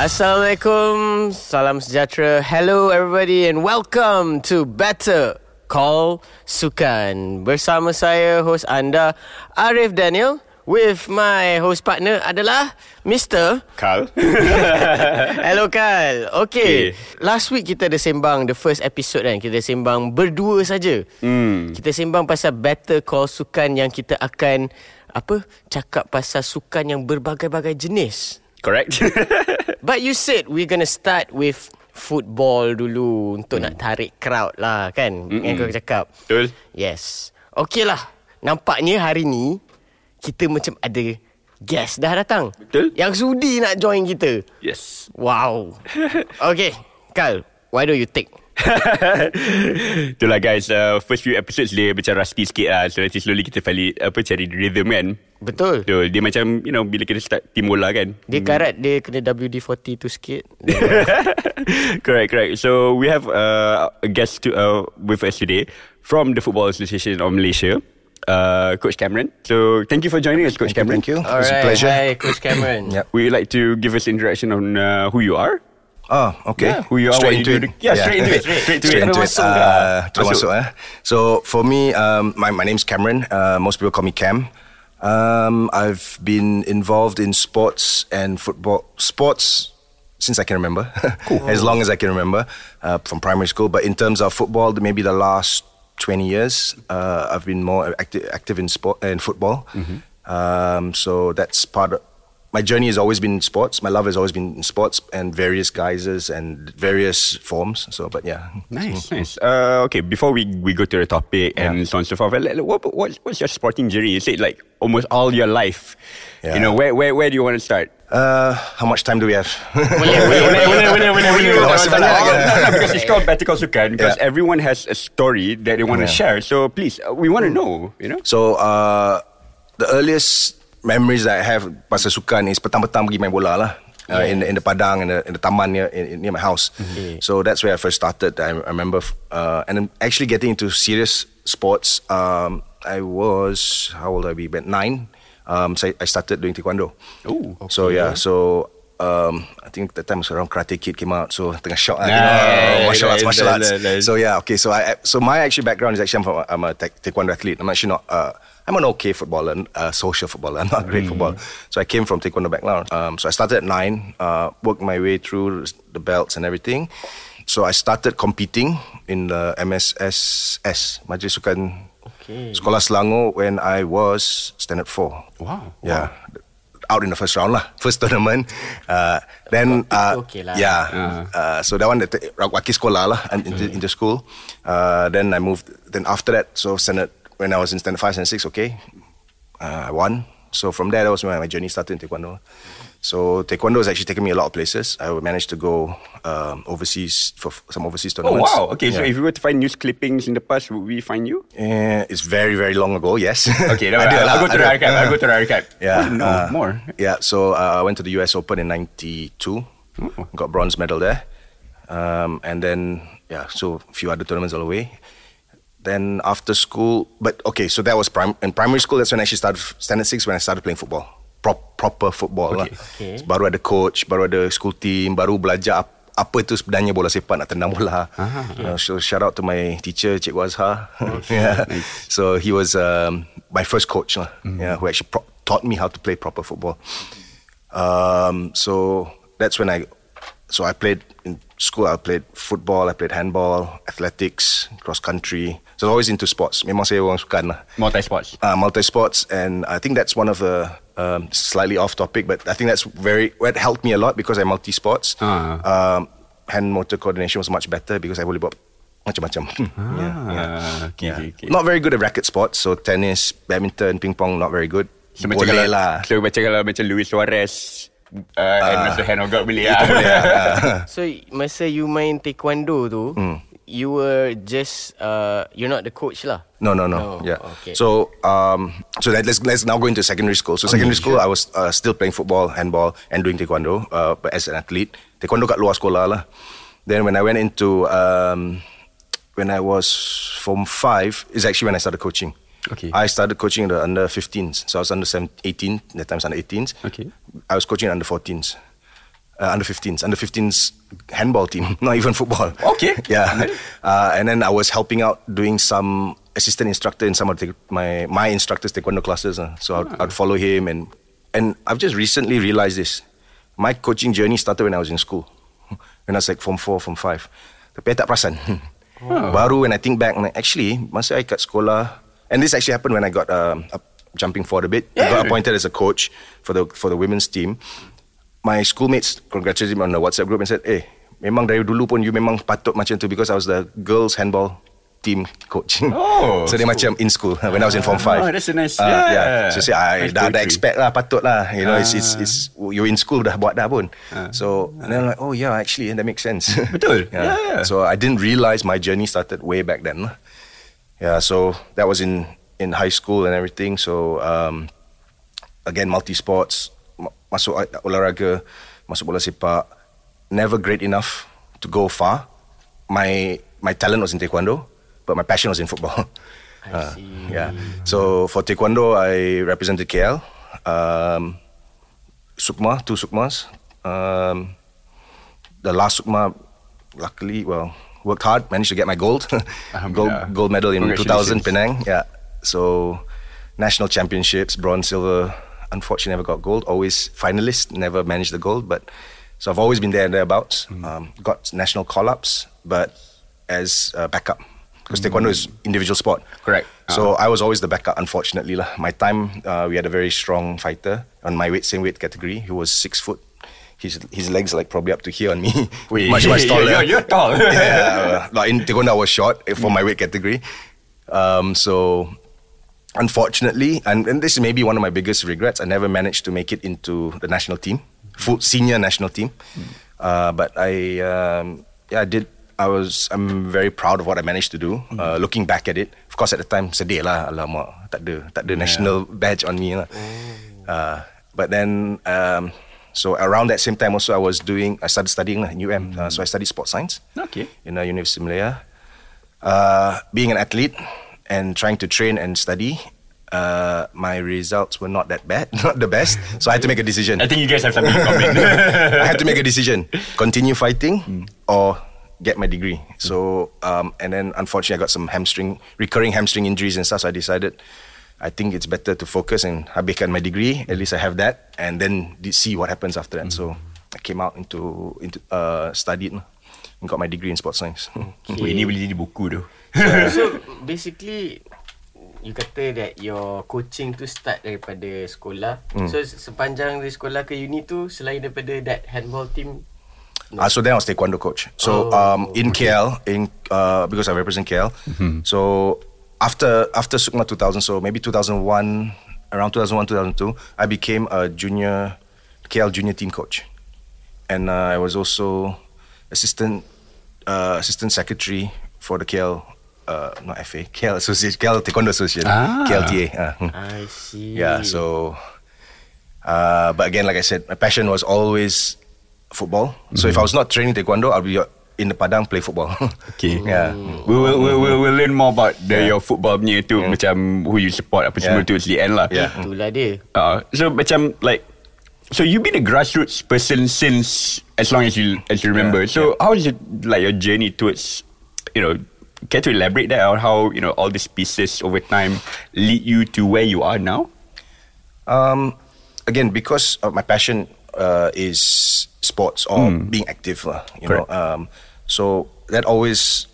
Assalamualaikum, salam sejahtera. Hello everybody and welcome to Better Call Sukan. Bersama saya host anda Arif Daniel with my host partner adalah Mr. Carl. Hello Carl. Okay. okay. Last week kita ada sembang the first episode kan. Kita sembang berdua saja. Hmm. Kita sembang pasal Better Call Sukan yang kita akan apa? Cakap pasal sukan yang berbagai-bagai jenis. Correct. But you said we're gonna start with football dulu untuk mm. nak tarik crowd lah kan Mm-mm. yang kau cakap. Betul. Yes. Okay lah. Nampaknya hari ni kita macam ada guest dah datang. Betul. Yang sudi nak join kita. Yes. Wow. okay. Carl, why don't you take Itulah guys uh, First few episodes Dia macam rusty sikit lah So nanti slowly kita valid Apa cari rhythm kan Betul Betul Dia macam You know Bila kita start Tim bola kan Dia karat Dia kena WD-40 tu sikit Correct correct So we have uh, A guest to, uh, With us today From the Football Association of Malaysia uh, Coach Cameron. So thank you for joining us, Coach thank Cameron. You, thank you. All it's right. a pleasure. Hi, Coach Cameron. yep. Would you like to give us introduction on uh, who you are? Oh, okay. Yeah, who you are, straight into you it. do. Yeah, straight into it. Straight, straight, straight into it. Masuk Uh, dah. masuk. eh. So for me, um, my my name's Cameron. Uh, most people call me Cam. Um, I've been involved in sports and football. Sports since I can remember, cool. as long as I can remember, uh, from primary school. But in terms of football, maybe the last twenty years, uh, I've been more active, active in sport and football. Um, so that's part of my journey has always been in sports. My love has always been in sports and various guises and various forms. So, but yeah, Nice, nice. Uh, okay, before we, we go to the topic and Yeah. so on and so forth, what, what, what's your sporting journey? You said like almost all your life. Yeah. You know, where, where, where do you want to start? Uh, how much time do we have? Masih banyak Oh, lagi. no, no, because it's called Better Call Sukan because Yeah. everyone has a story that they want to share. So please, uh, we want to know, you know? so, uh, the earliest memories that I have pasal sukan is petang-petang pergi main bola lah. Uh, in the in the padang in the in the taman near in, near my house, so that's where I first started. I, I remember, uh, and then actually getting into serious sports. Um, I was how old I be? About nine. Um, so I started doing taekwondo. Oh, So yeah, so um, I think that time was around Karate Kid came out, so tengah shock lah, you Nice, know, martial arts, nice, martial arts. nice, nice. So yeah, okay. So I so my actually background is actually I'm, from, I'm a ta- taekwondo athlete. I'm actually not. Uh, I'm an okay footballer, uh, social footballer. I'm not a great footballer. So I came from taekwondo background. Um, so I started at nine, uh, worked my way through the belts and everything. So I started competing in the MSSS Majlis Sukan Okay. Sekolah Selangor when I was standard four. Wow. Yeah. Out in the first round lah, first tournament. Uh, then, uh, okay lah. yeah. Uh, so that one, the wakil sekolah lah, and into, into school. Uh, then I moved. Then after that, so standard when I was in standard five, standard six, okay, uh, I won. So from there, that was when my journey started in taekwondo. So taekwondo has actually taken me a lot of places. I managed to go um, overseas for some overseas tournaments. Oh, tournaments. wow. Okay, so if we were to find news clippings in the past, would we find you? Eh, it's very very long ago. Yes. Okay, no, Ada I'll, I'll go to the archive. I'll go to the archive. Yeah, no, uh, more. Yeah, so uh, I went to the US Open in '92, Oh. got bronze medal there, um, and then yeah, so a few other tournaments all the way. Then after school, but okay, so that was prim- in primary school. That's when I actually started standard six when I started playing football, Prop, proper football lah. Okay. Baru ada coach, baru ada school team, baru belajar ap- apa itu sebenarnya bola sepak nak tendang bola. Uh, so shout out to my teacher Cik Wazha. yeah. So he was um, my first coach lah. Yeah, who actually pro- taught me how to play proper football. Um, so that's when I, so I played in school. I played football. I played handball, athletics, cross country. So I was always into sports. Memang saya orang sukan lah. Multi sports. Uh, multi sports, and I think that's one of the um, slightly off topic, but I think that's very what helped me a lot because I'm multi sports. Ah. Um, hand motor coordination was much better because I buat macam-macam. yeah, yeah. Ah, okay, Yeah. okay, okay. Not very good at racket sports, so tennis, badminton, ping pong, not very good. So macam kalau, lah. So macam kalau macam Luis Suarez uh, and Mr. Hand of God boleh lah. So masa you main taekwondo tu, Hmm. you were just uh, you're not the coach lah. No, no, No, no. yeah. okay. So, um, so that, let's let's now go into secondary school. So secondary school, I was uh, still playing football, handball, and doing taekwondo. Uh, but as an athlete, taekwondo kat luar sekolah lah. Then when I went into um, when I was form five, is actually when I started coaching. Okay. I started coaching the under 15s. So I was under 17, 18. That time I was under 18s. Okay. I was coaching under 14s. uh, under 15s, under 15s handball team, not even football. Okay. yeah. Uh, and then I was helping out doing some assistant instructor in some of the, my my instructor's taekwondo classes. Uh. So I'd, I'd follow him, and and I've just recently realized this. My coaching journey started when I was in school, when I was like form four, form five. Tapi I tak perasan. Baru when I think back, actually masa I kat sekolah, and this actually happened when I got um, up, jumping forward a bit. I got appointed as a coach for the for the women's team. My schoolmates congratulated me on the WhatsApp group and said, "Eh, memang dari dulu pun you memang patut macam tu because I was the girls handball team coach. Oh, so they macam in school when I was in form five. Oh, that's a nice- Uh, yeah. So say I Nice dah ada expect lah, patut lah. You know, it's, it's Ah. it's you're in school dah buat dah pun. So and then I'm like, oh yeah, actually that makes sense. Betul. Yeah, yeah. So I didn't realize my journey started way back then. Yeah, so that was in in high school and everything. So um, again, multi sports, ma- masuk a- olahraga, masuk bola sepak. Never great enough to go far. My my talent was in taekwondo, but my passion was in football. I see. Yeah. So for taekwondo, I represented KL, um, Sukma, two Sukmas. Um, the last Sukma, luckily, well, worked hard, managed to get my gold, gold, Alhamdulillah. gold medal in 2000 Congratulations. Penang. Yeah. So national championships, bronze, silver. Unfortunately, never got gold. Always finalist, never managed the gold. But so I've always been there and thereabouts. Mm. Um, got national call-ups, but as uh, backup because taekwondo is individual sport. Correct. So I was always the backup, unfortunately. lah. My time, uh, we had a very strong fighter on my weight, same weight category. He was six foot. His his legs are like probably up to here on me. Wait, much much taller. you're- you're tall. yeah, uh, like in taekwondo I was short for my weight category. Um, so unfortunately, and, and this is maybe one of my biggest regrets. I never managed to make it into the national team, full senior national team. Uh, but I, um, yeah, I did. I was. I'm very proud of what I managed to do. Uh, looking back at it, of course, at the time, sedih lah. Alamak, tak ada, tak ada national badge on me lah. Uh, but then, um, so around that same time, also I was doing. I started studying in UM. Uh, so I studied sports science Okay. in uh, University of Malaya. Uh, being an athlete and trying to train and study, uh, my results were not that bad, not the best. So I had to make a decision. I think you guys have something in common. I had to make a decision: continue fighting or get my degree. So um, and then unfortunately I got some hamstring, recurring hamstring injuries and stuff. So I decided. I think it's better to focus and habiskan my degree. At least I have that, and then see what happens after that. So I came out into into uh, studied lah, and got my degree in sports science. Weh, Ini boleh jadi buku tu. so basically you kata that your coaching tu start daripada sekolah. Hmm. So sepanjang dari sekolah ke uni tu selain daripada that handball team Uh, so then I was taekwondo coach. So um, in KL, in uh, because I represent KL. So after after Sukma 2000, so maybe 2001, around 2001 2002, I became a junior KL junior team coach, and uh, I was also assistant uh, assistant secretary for the KL. Uh, not FA, KL Association, KL Taekwondo Association, Ah. KLTA. Uh, hmm. I see. Yeah, so uh, but again, like I said, my passion was always football. So if I was not training taekwondo, I'll be in the padang play football. Okay. yeah. We will we will we'll learn more about the, your football punya tu macam who you support apa semua Yeah. towards the end lah. Yeah. Itulah dia. Uh, so macam like so you've been a grassroots person since as long as you as you remember. Yeah, so how is it like your journey towards you know care to elaborate that on how you know all these pieces over time lead you to where you are now? Um, again, because of my passion uh, is sports or being active, uh, you know. Correct. Um, so that always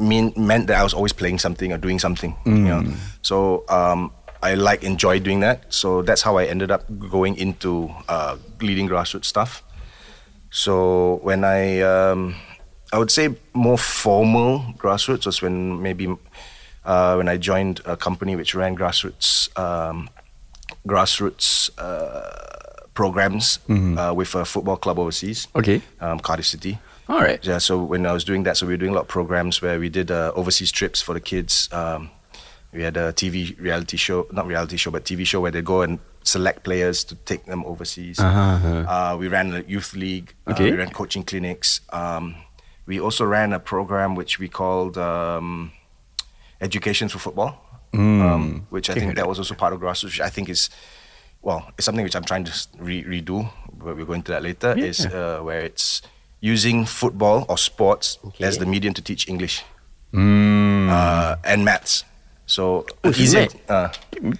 mean meant that I was always playing something or doing something. You know. So um, I like enjoy doing that. So that's how I ended up going into uh, leading grassroots stuff. So when I, um, I would say more formal grassroots was when maybe uh, when I joined a company which ran grassroots um, grassroots uh, programs uh, with a football club overseas. Okay. um, Cardiff City. All right. Yeah, so when I was doing that, so we were doing a lot of programs where we did uh, overseas trips for the kids. Um, we had a TV reality show, not reality show, but TV show where they go and select players to take them overseas. Uh-huh. Uh, we ran a youth league. Okay. Uh, we ran coaching clinics. Um, we also ran a program which we called um, Education for Football, um, which I think that was also part of grassroots. Which I think is, well, it's something which I'm trying to re- redo but we'll go into that later, is uh, where it's using football or sports Okay. as the medium to teach English Hmm. uh, and maths. So Oh, easy. math. Uh,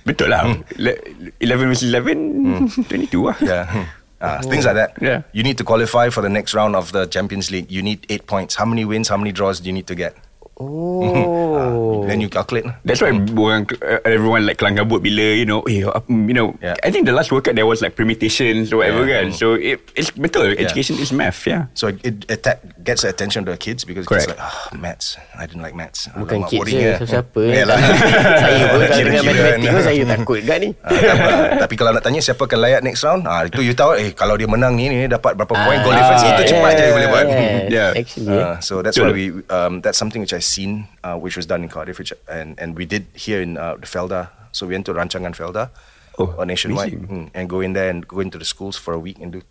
Betul lah. Le- 11 versus 11, 22 lah. yeah. Uh, Things like that. Yeah. You need to qualify for the next round of the Champions League. You need eight points. How many wins? How many draws do you need to get? Oh. Then you calculate. That's why orang, uh, everyone like kelang kabut bila you know, eh, you know. Yeah. I think the last World Cup there was like permutations or whatever Yeah. kan. So it, it's betul. Education is math. Yeah. So it, it gets the attention of the kids because Correct. it's like, ah, maths. I didn't like maths. Bukan kids boring je ya. Siapa-siapa Yeah lah. Saya pun kalau dengan matematik kan. pun Saya takut kan ni Ah. Tapi kalau nak tanya siapa akan layak next round, ah itu you tahu eh kalau dia menang ni ni dapat berapa point goal Ah, difference itu cepat je dia boleh buat. Yeah. Actually yeah. So that's why we um, that's something which I seen uh, which was done in Cardiff which, and and we did here in uh, the Felda. So we went to Rancangan Felda Oh, or nationwide mm, and go in there and go into the schools for a week and do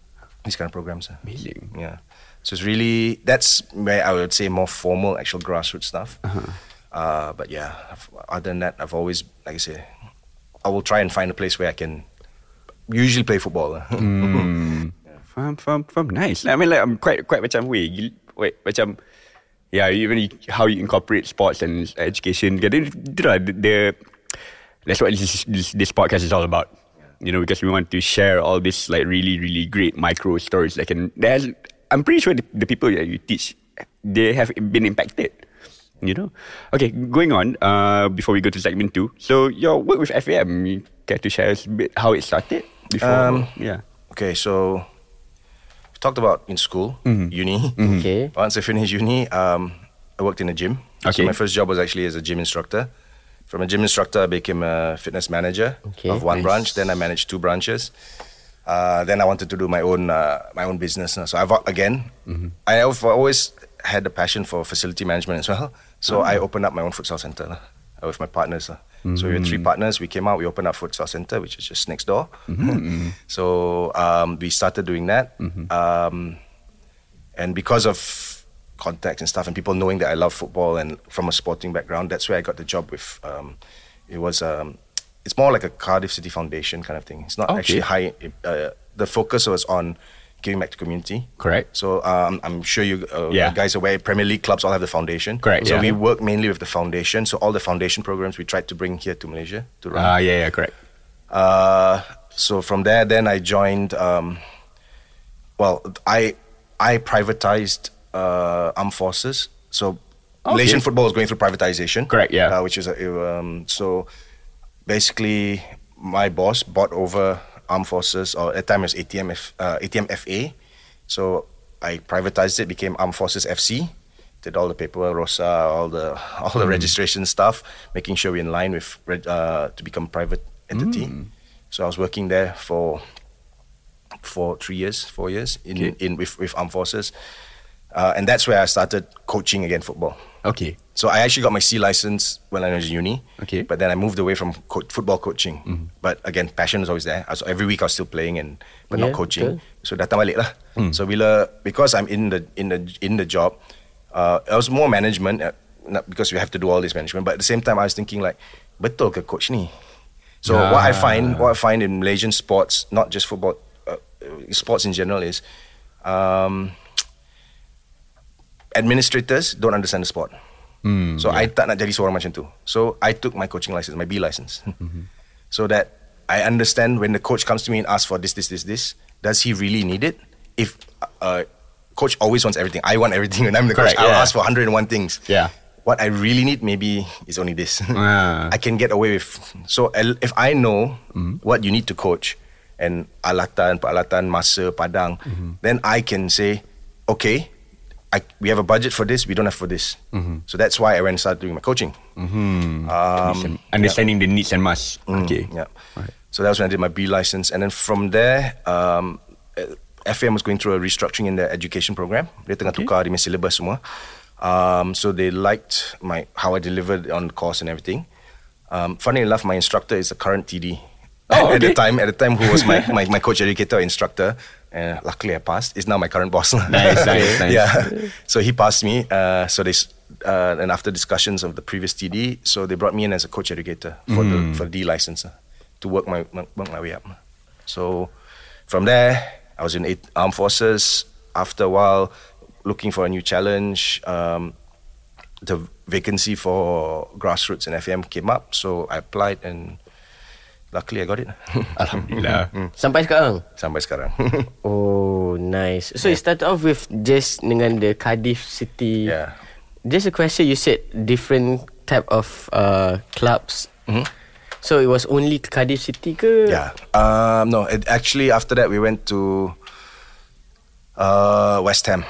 these kind of programs. ah. Amazing. Yeah. So it's really that's where I would say more formal actual grassroots stuff. Uh-huh. Uh, but yeah, other than that, I've always like I say, I will try and find a place where I can usually play football. ah. Faham, faham, faham. Nice. I mean, like, I'm quite, quite macam, wait, gil- wait, macam, yeah, even how you incorporate sports and education. The, that's what this, this, this podcast is all about. You know, because we want to share all this, like, really, really great micro stories that can, I'm pretty sure the, the people that you teach, they have been impacted. You know? Okay, going on, uh, before we go to segment two. So, your work with FAM, you care to share a bit how it started? Before, Um, yeah. Okay, so talked about in school, Mm-hmm. uni. Okay Once I finished uni, um, I worked in a gym. Okay. So my first job was actually as a gym instructor. From a gym instructor, I became a fitness manager Okay. of one Nice. branch. Then I managed two branches. Uh, then I wanted to do my own uh, my own business. So I've again, Mm-hmm. I have always had a passion for facility management as well. So I opened up my own futsal center uh, with my partners. Lah. So we were three partners. We came out. We opened up futsal center, which is just next door. so um, we started doing that. Um, and because of contacts and stuff and people knowing that I love football and from a sporting background, that's where I got the job with. Um, it was um, it's more like a Cardiff City Foundation kind of thing. It's not Okay. actually high. Uh, the focus was on giving back to community. Correct. So um, I'm sure you, uh, Yeah. guys are aware Premier League clubs all have the foundation. Correct, So yeah. we work mainly with the foundation. So all the foundation programs we tried to bring here to Malaysia to run. Ah, yeah, yeah, correct. Uh, so from there, then I joined. Um, well, I I privatized uh, armed forces. So Okay. Malaysian football was going through privatization. Correct, yeah. Uh, which is a, um, so basically my boss bought over armed forces, or at the time it was ATM F, uh, ATM FA. So I privatized it, became Armed Forces FC. Did all the paperwork, Rosa, all the all the registration stuff, making sure we're in line with uh, to become private entity. So I was working there for for three years, four years in, Okay. in with, with armed forces, uh, and that's where I started coaching again football. Okay. So I actually got my C license when I was in uni. Okay. But then I moved away from co- football coaching. But again, passion was always there. I was, every week I was still playing and but Yeah, not coaching. betul. So datang balik lah. So bila because I'm in the in the in the job, uh, I was more management. Uh, not because we have to do all this management, but at the same time I was thinking like, betul ke coach ni? So what I find, what I find in Malaysian sports, not just football, uh, uh, sports in general is, um, administrators don't understand the sport. so I tak nak jadi seorang macam tu. So I took my coaching license, my B license, so that I understand when the coach comes to me and asks for this, this, this, this, does he really need it? If uh, coach always wants everything, I want everything and I'm the Correct, coach. I'll ask for 101 things. Yeah. What I really need maybe is only this. Ah. I can get away with. So if I know what you need to coach and alatan, peralatan, masa, padang, then I can say, okay, I, we have a budget for this, we don't have for this. So that's why I went and started doing my coaching. Um, Understanding the needs and must. Mm, Okay. Yeah. So that was when I did my B license, and then from there, um, uh, FAM was going through a restructuring in their education program. Dia tengah tukar dia syllabus semua. Um, so they liked my how I delivered on the course and everything. Um, funny enough, my instructor is a current TD. Oh, at the time, at the time, who was my, my, my coach educator instructor. Uh, luckily, I passed. Is now my current boss. Nice, nice, nice. Yeah. So he passed me. Uh, so they, uh, and after discussions of the previous TD, so they brought me in as a coach educator for the for the D license uh, to work my, my work my way up. So from there, I was in eight armed forces. After a while, looking for a new challenge, um, the vacancy for grassroots and FAM came up, so I applied and luckily I got it. Alhamdulillah. Sampai sekarang. Sampai sekarang. Oh, nice. So you started off with just dengan the Cardiff City. Yeah. Just a question. You said different type of uh, clubs. So it was only Cardiff City ke? yeah. Um, no, it, actually after that we went to uh, West Ham.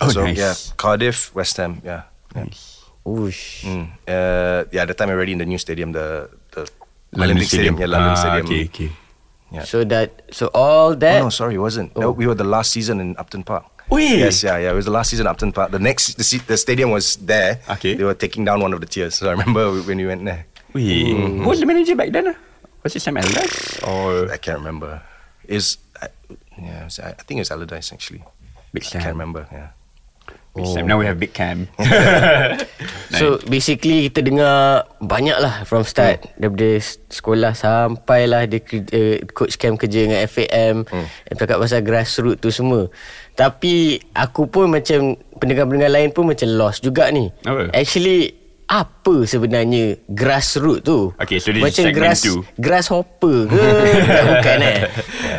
Oh, so nice. yeah, Cardiff, West Ham. Yeah. yeah. Oosh. Mm. Uh, yeah, at the time already in the new stadium, the London Olympic Stadium. Yeah, London Ah, Stadium. Okay, okay. Yeah. So that so all that. Oh, that no, sorry, it wasn't. Oh. No, we were the last season in Upton Park. Wait. Yes, yeah, yeah. It was the last season in Upton Park. The next, the, the stadium was there. Okay. They were taking down one of the tiers. So I remember when we went there. Wait, who was the manager back then? ah? Was it Sam Allardyce or I can't remember. Is yeah, it was- I I think it was Allardyce actually. Big I can't remember. Yeah. Sam. Now we have Big Cam. So basically kita dengar banyak lah from start Hmm. daripada sekolah sampailah dia kerja, coach camp kerja dengan FAM Hmm. and cakap pasal grassroots tu semua. Tapi aku pun macam pendengar-pendengar lain pun macam lost juga ni. Apa? Actually apa sebenarnya grassroots tu? Okay, so this is macam segment grass, two. grasshopper ke? Bukan, eh?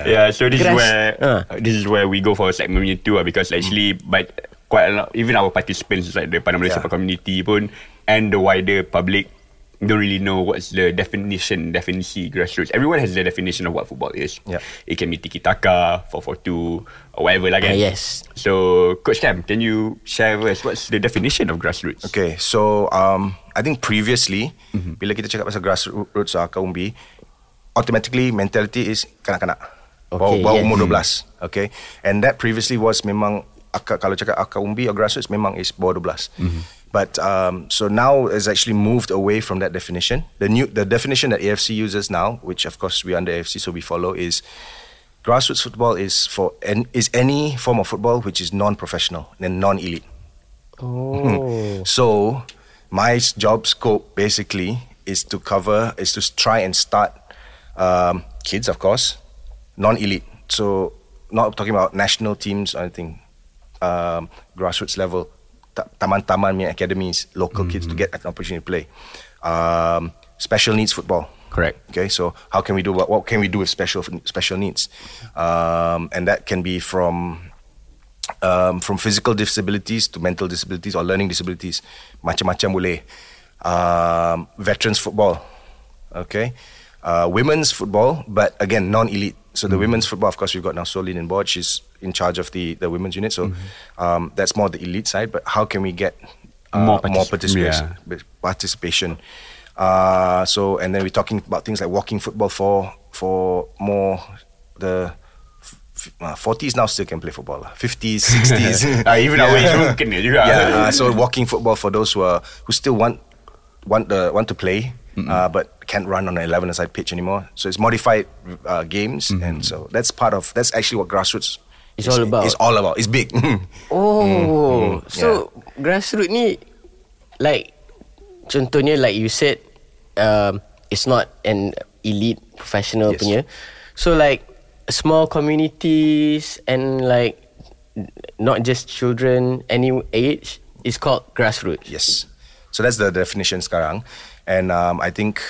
yeah, so this Grass- is where ah. this is where we go for segment two ah, because actually, but quite a lot, even our participants like the Padang Malaysia Yeah. community pun and the wider public don't really know what's the definition, definisi grassroots. Everyone has their definition of what football is. Yeah. It can be tiki taka, 442, or whatever lah Ah, kan. yes. So, Coach Cam, can you share with us what's the definition of grassroots? Okay, so um, I think previously, Mm-hmm. bila kita cakap pasal grassroots atau akar umbi, automatically mentality is kanak-kanak. Bawah, Okay, bawah yes. umur 12. Okay. And that previously was memang, kalau cakap akar umbi or grassroots, memang is bawah 12. Mm-hmm. But um, so now it's actually moved away from that definition. The new the definition that AFC uses now, which of course we under AFC so we follow, is grassroots football is for an, is any form of football which is non-professional and non-elite. Oh. So, my job scope basically is to cover, is to try and start um, kids, of course, non-elite. So, not talking about national teams or anything, um, grassroots level, ta- taman-taman punya academies, local kids to get an opportunity to play. Um, special needs football. Correct. Okay, so how can we do what? What can we do with special special needs? Um, and that can be from um, from physical disabilities to mental disabilities or learning disabilities. Macam-macam boleh. Um, veterans football. Okay. Uh, women's football, but again, non-elite. So the women's football, of course, we've got now Solin in board. She's in charge of the, the women's unit. So um, that's more the elite side. But how can we get uh, More more, particip- participation? Participation. Uh, so and then we're talking about things like walking football for for more the uh, 40s now still can play football lah. 50s 60s Ah, even our age kena juga. yeah uh, so walking football for those who are who still want want the want to play uh, but can't run on an 11 side pitch anymore so it's modified uh, games and so that's part of that's actually what grassroots It's is, all about. It's all about it's big Oh, so grassroots ni like contohnya like you said um, it's not an elite professional Yes. punya. So like small communities and like not just children any age is called grassroots. Yes. So that's the definition sekarang. And um, I think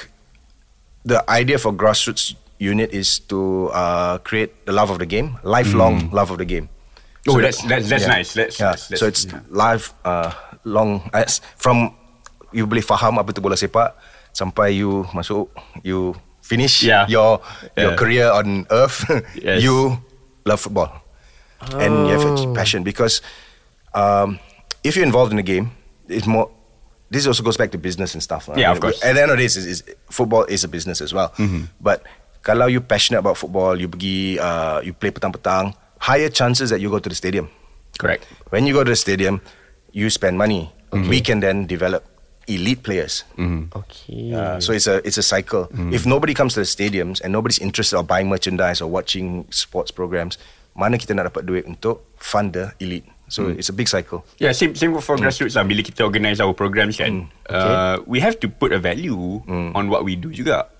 the idea for grassroots unit is to uh, create the love of the game, lifelong love of the game. Oh, that- that's- that's- that's nice. That's- yeah. that's- so it's yeah. live, uh, long, as from you boleh faham apa tu bola sepak sampai you masuk, you finish Yeah. your your Yeah. career on earth, Yes. you love football. And you have a passion because um, if you're involved in the game, it's more. This also goes back to business and stuff. Yeah, of course. At the end of this, is, is football is a business as well. Mm-hmm. But kalau you passionate about football, you pergi, uh, you play petang-petang, higher chances that you go to the stadium. Correct. When you go to the stadium, you spend money. We can then develop elite players. Okay. Uh, so it's a it's a cycle. If nobody comes to the stadiums and nobody's interested or buying merchandise or watching sports programs, mana kita nak dapat duit untuk fund the elite? So it's a big cycle. Yeah, same same for grassroots lah. Bila kita organise our programs kan, uh, we have to put a value on what we do juga.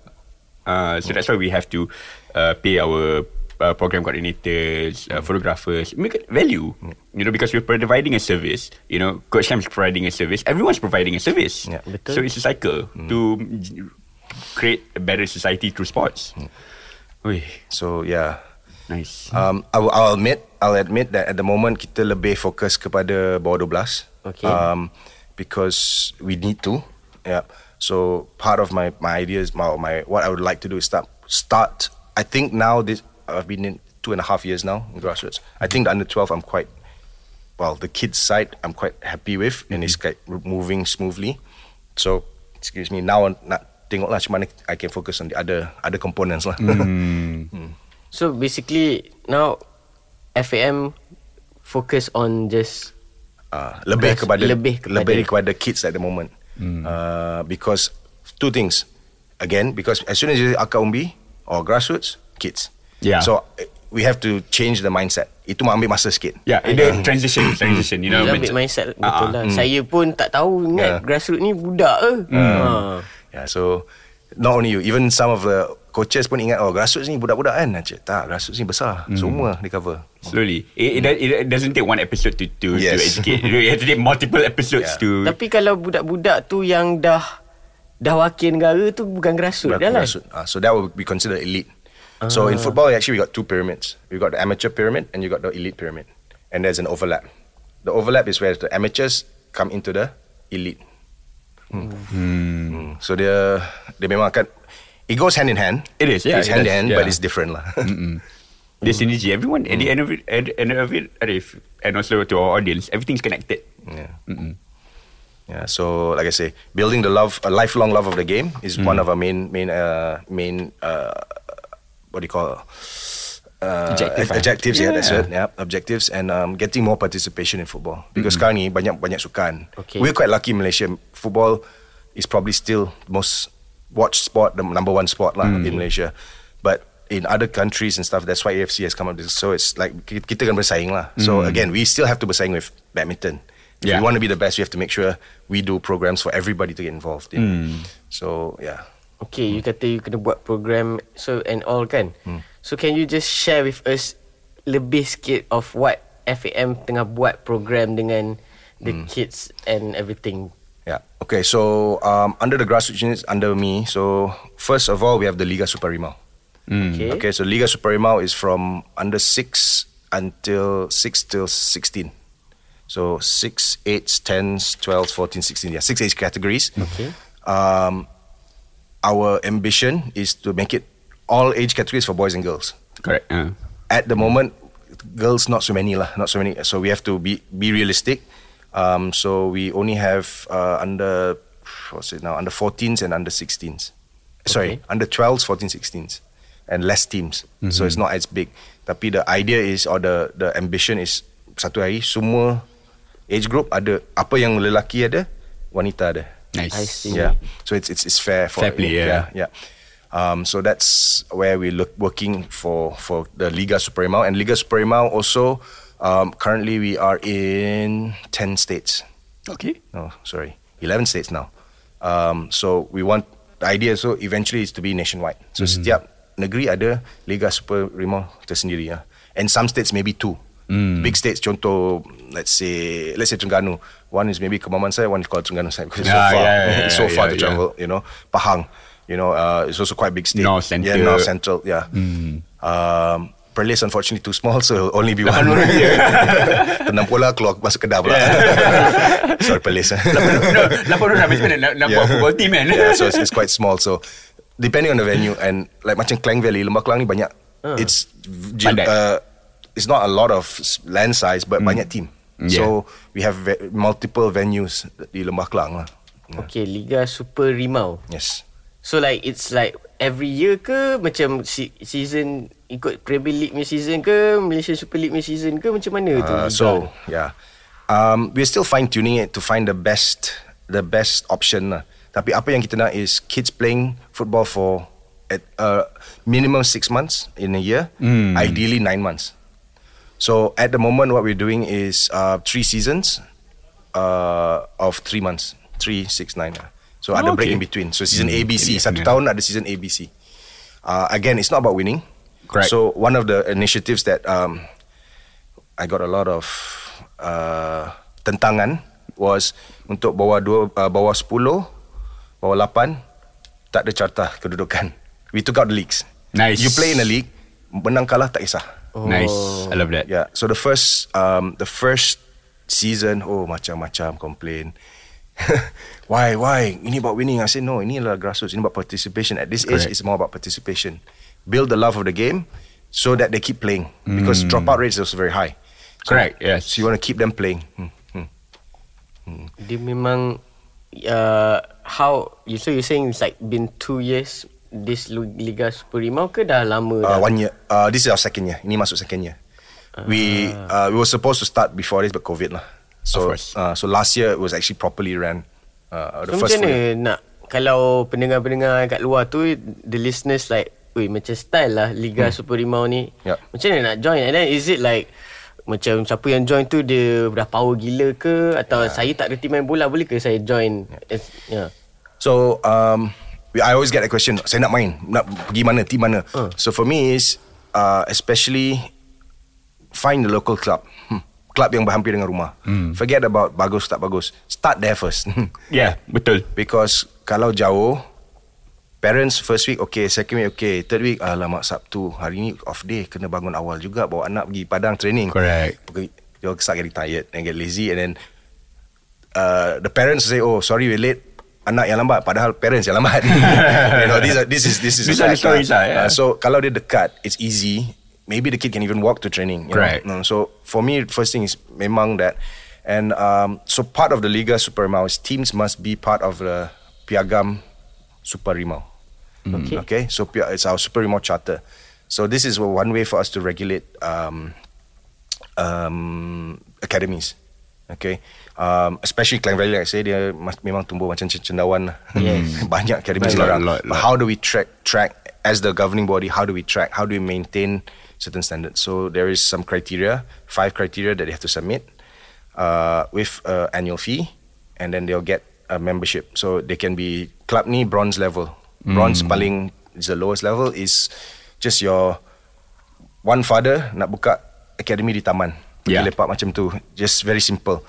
Uh, so that's why we have to uh, pay our uh, program coordinators, uh, photographers, make it value. You know, because we're providing a service. You know, Coach Sam is providing a service. Everyone's providing a service. Yeah. Betul. So it's a cycle to create a better society through sports. Ui, So yeah. Nice. Um, I will, I'll admit, I'll admit that at the moment kita lebih fokus kepada bawah 12. Okay. Um, because we need to. Yeah. So part of my my ideas, my, my what I would like to do is start start. I think now this I've been in two and a half years now in grassroots. I think the under 12 I'm quite well the kids side I'm quite happy with and it's quite moving smoothly. So excuse me now nak tengok lah macam mana I can focus on the other other components lah. So basically now FAM focus on just uh, lebih Grass- kepada lebih kepada- lebih kepada kids at the moment. Uh, because two things. Again, because as soon as you akak umbi or grassroots, kids. Yeah. So we have to change the mindset. Itu ambil masa sikit. yeah, the transition, transition. You know, Dia ambil mindset betul Ah, ah. lah. Saya pun tak tahu ingat Yeah. grassroots ni budak ke. Ha. Yeah. So not only you, even some of the coaches pun ingat oh grassroots ni budak-budak kan. Cik, tak, grassroots ni besar. Semua di cover. Slowly. It, it, it doesn't take one episode to to, to Yes. educate. You have to take multiple episodes Yeah. to. Tapi kalau budak-budak tu yang dah dah wakil negara tu bukan grassroots dah lah. Uh, so that would be considered elite. So in football, actually, we got two pyramids. We got the amateur pyramid and you got the elite pyramid, and there's an overlap. The overlap is where the amateurs come into the elite. Hmm. Hmm. So dia dia memang akan it goes hand in hand. It is, yeah, it's it hand in hand, yeah. but it's different lah. the synergy. Everyone at the end of it, at the end of it, Arief, and also to our audience, everything's connected. yeah. Yeah. So like I say, building the love, a lifelong love of the game is one of our main main uh, main uh, what do you call uh, objectives yeah, that's it yeah objectives and um, getting more participation in football because sekarang ni banyak banyak sukan Okay. we're quite lucky in Malaysia football is probably still most watched sport the number one sport lah hmm. in Malaysia. But in other countries and stuff that's why AFC has come up with this. So it's like kita kan bersaing lah. So hmm. again we still have to bersaing with badminton. If Yeah. we want to be the best we have to make sure we do programs for everybody to get involved in. Hmm. So yeah. Okay, you kata you kena buat program so and all kan. So can you just share with us lebih sikit of what FAM tengah buat program dengan the kids and everything. Yeah. Okay. So um, under the grassroots units under me, so first of all we have the Liga Super Rimau. Okay. Okay. So Liga Super Rimau is from under six until six till sixteen. So six, eights, tens, twelves, fourteen, sixteen. Yeah, six age categories. Okay. Um, our ambition is to make it all age categories for boys and girls. Correct. Uh. At the moment, girls not so many lah, not so many. So we have to be be realistic. Um, so we only have uh, under what's it now under 14s and under 16s. Sorry, under 12s, 14s, 16s, and less teams. So it's not as big. Tapi the idea is or the the ambition is satu hari semua age group ada apa yang lelaki ada, wanita ada. Nice. I see. Yeah. So it's it's, it's fair for Fair play, yeah. yeah. Um, so that's where we look working for for the Liga Super Rimau and Liga Super Rimau also. Um, currently, we are in ten states. Okay. No, sorry, eleven states now. Um, so we want the idea so eventually is to be nationwide. So setiap negeri ada Liga Super Rimau tersendiri ya. And some states maybe two. Big states contoh let's say let's say Terengganu. One is maybe Kemaman side, one is called Terengganu side because it's so far. yeah, yeah, it's so yeah, far yeah, to yeah. travel, you know. Pahang, you know, uh, it's also quite big state. North Central. Yeah, North Central, yeah. Um, Perlis unfortunately too small so it'll only be one. Tenang pula keluar masuk kedai pula. Sorry Perlis. lapan orang habis mana nak, nak buat football team kan? yeah, so it's, it's quite small. So depending on the venue and like macam Klang Valley, Lembah Kelang ni banyak. It's j- Pandai. uh, it's not a lot of s- land size, but banyak team. So we have ve- multiple venues di Lembah Kelang lah. Okay, Liga Super Rimau. Yes. So like it's like every year ke macam si- season ikut Premier League punya season ke Malaysia Super League punya season ke macam mana tu? Uh, liga? so yeah, um, we're still fine tuning it to find the best the best option. Lah. Tapi apa yang kita nak is kids playing football for at uh, minimum six months in a year, ideally nine months. So at the moment, what we're doing is uh, three seasons uh, of three months, three, six, nine. So ada break okay. in between. So season ABC, yeah, satu yeah. tahun ada season ABC. Uh, again, it's not about winning. Correct. So one of the initiatives that um, I got a lot of uh, tentangan was untuk bawah dua, uh, bawah 10, bawah 8 tak ada carta kedudukan. We took out the leagues. Nice. You play in a league, menang kalah tak kisah. Nice. I love that. Yeah. So the first um the first season, oh macam-macam complain. why why ini about winning? I said no, ini adalah grassroots. Ini about participation. At this age, Correct. it's more about participation. Build the love of the game so that they keep playing because dropout rates is very high. So, Correct, yes. So you want to keep them playing. Hmm, hmm. Dia memang uh, how you so you saying it's like been two years this Liga Super Rimau ke dah lama dah? Uh, one year. Uh, this is our second year. Ini masuk second year. We uh, we were supposed to start before this, but COVID lah. So Of course. uh, so last year it was actually properly ran. Uh, the So first macam mana nak kalau pendengar-pendengar kat luar tu the listeners like Ui macam style lah Liga Super Rimau ni Yup. Macam mana nak join And then is it like Macam siapa yang join tu Dia dah power gila ke Atau saya tak reti main bola Boleh ke saya join yeah. yeah. So um, we- I always get that question. Saya nak main, nak pergi mana, team mana. Uh. So for me is uh, especially find the local club. Hmm. Club yang berhampir dengan rumah. Forget about bagus tak bagus. Start there first. Yeah, betul. Because kalau jauh, parents first week okay, second week okay, third week alamak Sabtu hari ni off day kena bangun awal juga bawa anak pergi padang training. Correct. Pergi, you'll start getting tired and get lazy and then uh, the parents say oh sorry we're late anak yang lambat padahal parents yang lambat you know are, this is this is These are the fact stories lah, yeah. Uh, so kalau dia dekat it's easy maybe the kid can even walk to training you Correct. know? So for me first thing is memang that and um, so part of the Liga Super Rimau is teams must be part of the Piagam Super Rimau Okay. Okay, so it's our Super Rimau charter. So this is one way for us to regulate um, um, academies. Okay, um, especially Klang Valley, like I say, dia mas- memang tumbuh macam cendawan. Yes. Banyak academies Banyak, sekarang. lot, But lot. how do we track track as the governing body? How do we track? How do we maintain certain standards? So there is some criteria, five criteria that they have to submit uh, with uh, annual fee, and then they'll get a membership. So they can be club ni bronze level. Bronze paling is the lowest level is just your one father nak buka academy di taman. Pergi Yeah. lepak macam tu. Just very simple.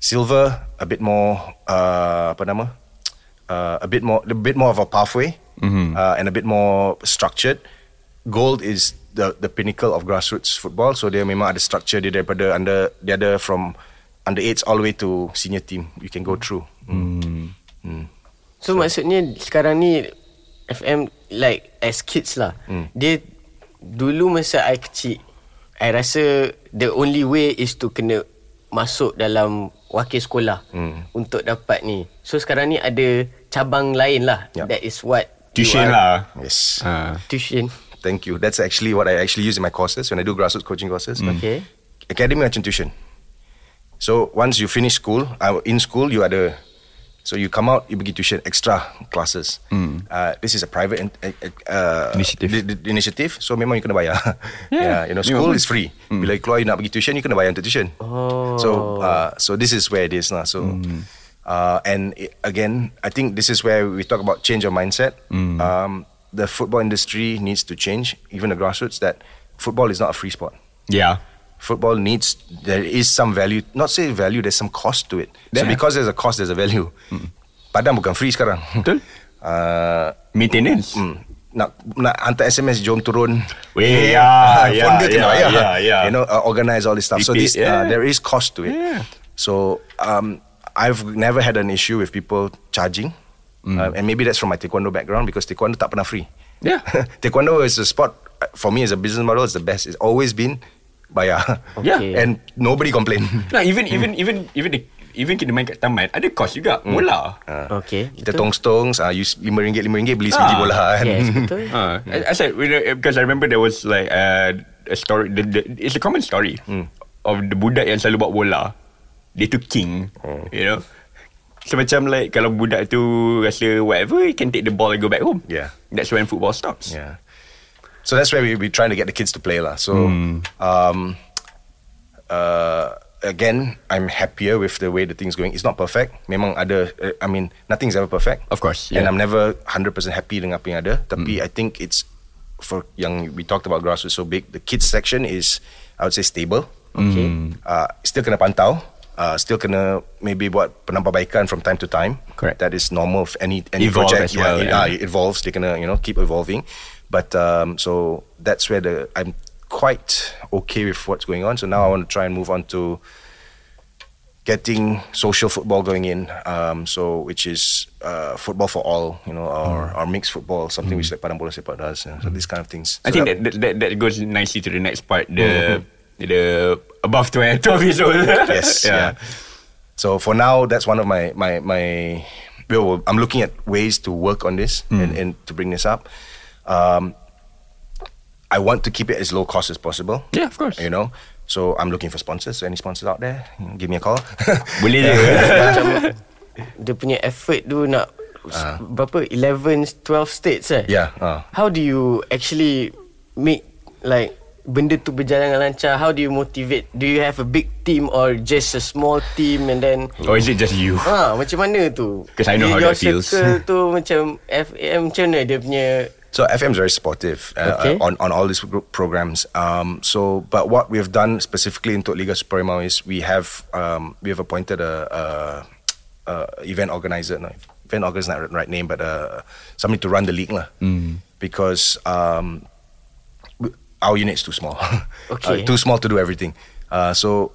Silver a bit more uh, apa nama? Uh, a bit more a bit more of a pathway uh, and a bit more structured. Gold is the the pinnacle of grassroots football. So dia memang ada structure dia daripada under dia ada from under 8 all the way to senior team. You can go through. Mm. So, maksudnya sekarang ni FM like as kids lah. Hmm. Dia dulu masa I kecil I rasa the only way is to kena masuk dalam wakil sekolah Hmm. untuk dapat ni. So sekarang ni ada cabang lain lah. Yup. That is what Tuition lah. Yes. Ah. Tuition. Thank you. That's actually what I actually use in my courses when I do grassroots coaching courses. Okay. Academy macam tuition. So once you finish school, uh, in school you are ada, so you come out, you pergi tuition extra classes. Uh, this is a private in, uh, uh, Initiative. di- di- initiative. So memang you kena bayar. yeah. you know, school is free. Bila you keluar you nak pergi tuition, you kena bayar untuk tuition. Oh. So uh, so this is where it is now. So uh, and i again, I think this is where we talk about change of mindset. Um, the football industry needs to change, even the grassroots. That football is not a free sport. Yeah. Football needs there is some value. Not say value, there's some cost to it. So because there's a cost, there's a value. Padang bukan free sekarang. Betul. Uh, Maintenance. mm, nak nak hantar SMS jom turun. Weh, ya, ya, phone dia kena ya, bayar. ya, ya. You know, uh, organize all this stuff. so this uh, there is cost to it. Yeah. So um, I've never had an issue with people charging, Mm. uh, and maybe that's from my taekwondo background because taekwondo tak pernah free. Yeah. taekwondo is a sport uh, for me as a business model. It's the best. It's always been bayar. Yeah. Okay. and nobody complain. Nah, even even even even the, even kita main kat taman ada cost juga bola. Okay. Kita tong-stongs, uh, use lima ringgit lima ringgit beli sebiji Ah, bola kan. Yes, betul. Uh, I, I said you know, because I remember there was like uh, a story. The, the, it's a common story of the budak yang selalu bawa bola. Dia tu king, you know. So macam like kalau budak tu rasa whatever, he can take the ball and go back home. Yeah. That's when football stops. Yeah. So that's where we we trying to get the kids to play lah. So um, uh, again, I'm happier with the way the thing's going. It's not perfect. Memang ada. Uh, I mean, nothing's ever perfect. Of course, And yeah. I'm never 100% happy dengan apa yang ada. Tapi I think it's for young, we talked about grassroots so big. The kids section is, I would say, stable. Okay. Uh, still kena pantau. Uh, still kena maybe buat penampabaikan from time to time. Correct. That is normal of any any Evolve project. as well, it, yeah. uh, it evolves. They kena you know keep evolving. But um, so that's where the I'm quite okay with what's going on. So now I want to try and move on to getting social football going in. Um, so which is uh, football for all, you know, or, or mixed football, something which like Padang Bola Sepak does. know, So these kind of things. I think that, that that that goes nicely to the next part. The the above 12, 12 years old. yes, yeah. So for now, that's one of my my my. Well, I'm looking at ways to work on this and, and to bring this up. Um, I want to keep it as low cost as possible. Yeah, of course. You know, so I'm looking for sponsors. So any sponsors out there, give me a call. Boleh je. Macam dia punya effort tu nak uh. berapa 11 12 states eh? yeah. Uh. How do you actually make like benda tu berjalan dengan lancar? How do you motivate? Do you have a big team or just a small team and then Or is it just you? Ha, macam mana tu? 'Cause I know how Your that feels. tu macam FM macam mana dia punya So FM is very supportive uh, Okay. uh, on on all these group programs. Um, so, but what we have done specifically into Liga Supremo is we have um, we have appointed a, a, a event organizer. No, event organizer is not the right name, but uh, somebody to run the league lah. Because um, our unit's too small. Okay. Uh, too small to do everything. Uh, so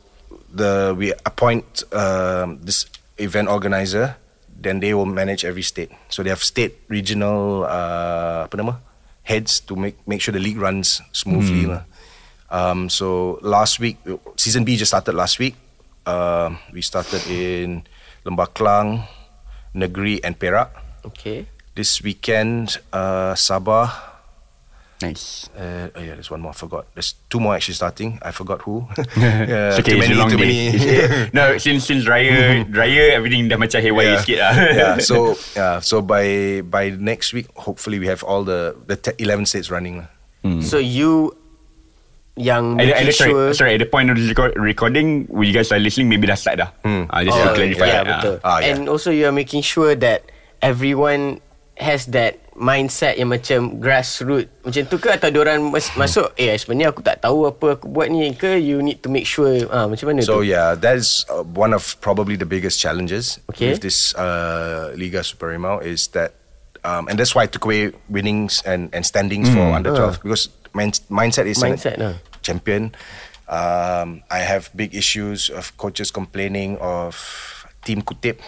the we appoint um, this event organizer. Then they will manage every state. So they have state, regional, uh, apa nama? heads to make make sure the league runs smoothly. lah. Um, so last week, season B just started last week. Um we started in Lembah Klang, Negeri, and Perak. Okay. This weekend, uh, Sabah. Nice. Uh, oh yeah, there's one more. I forgot. There's two more actually starting. I forgot who. It's okay, too many. Too day. many. no, since since raya, raya everything dah macam haywire yeah. sikit lah. yeah. So yeah. So by by next week, hopefully we have all the the te- eleven states running. lah. So you yang At, the- at making sorry, sure sorry, at the point of the record, recording, when you guys are listening, maybe dah start dah. Ah, just to Oh, clarify. yeah, that, ah. betul. Ah, yeah. And also you are making sure that everyone has that mindset yang macam grassroots macam tu ke atau diorang mas- masuk eh sebenarnya aku tak tahu apa aku buat ni ke you need to make sure ah macam mana So tu yeah, that is uh, one of probably the biggest challenges Okay. with this uh, Liga Supremo is that, um, and that's why I took away winnings and, and standings for under 12 because min- mindset is Hmm. Mindset, ah. champion. Um, I have big issues of coaches complaining of team kutip.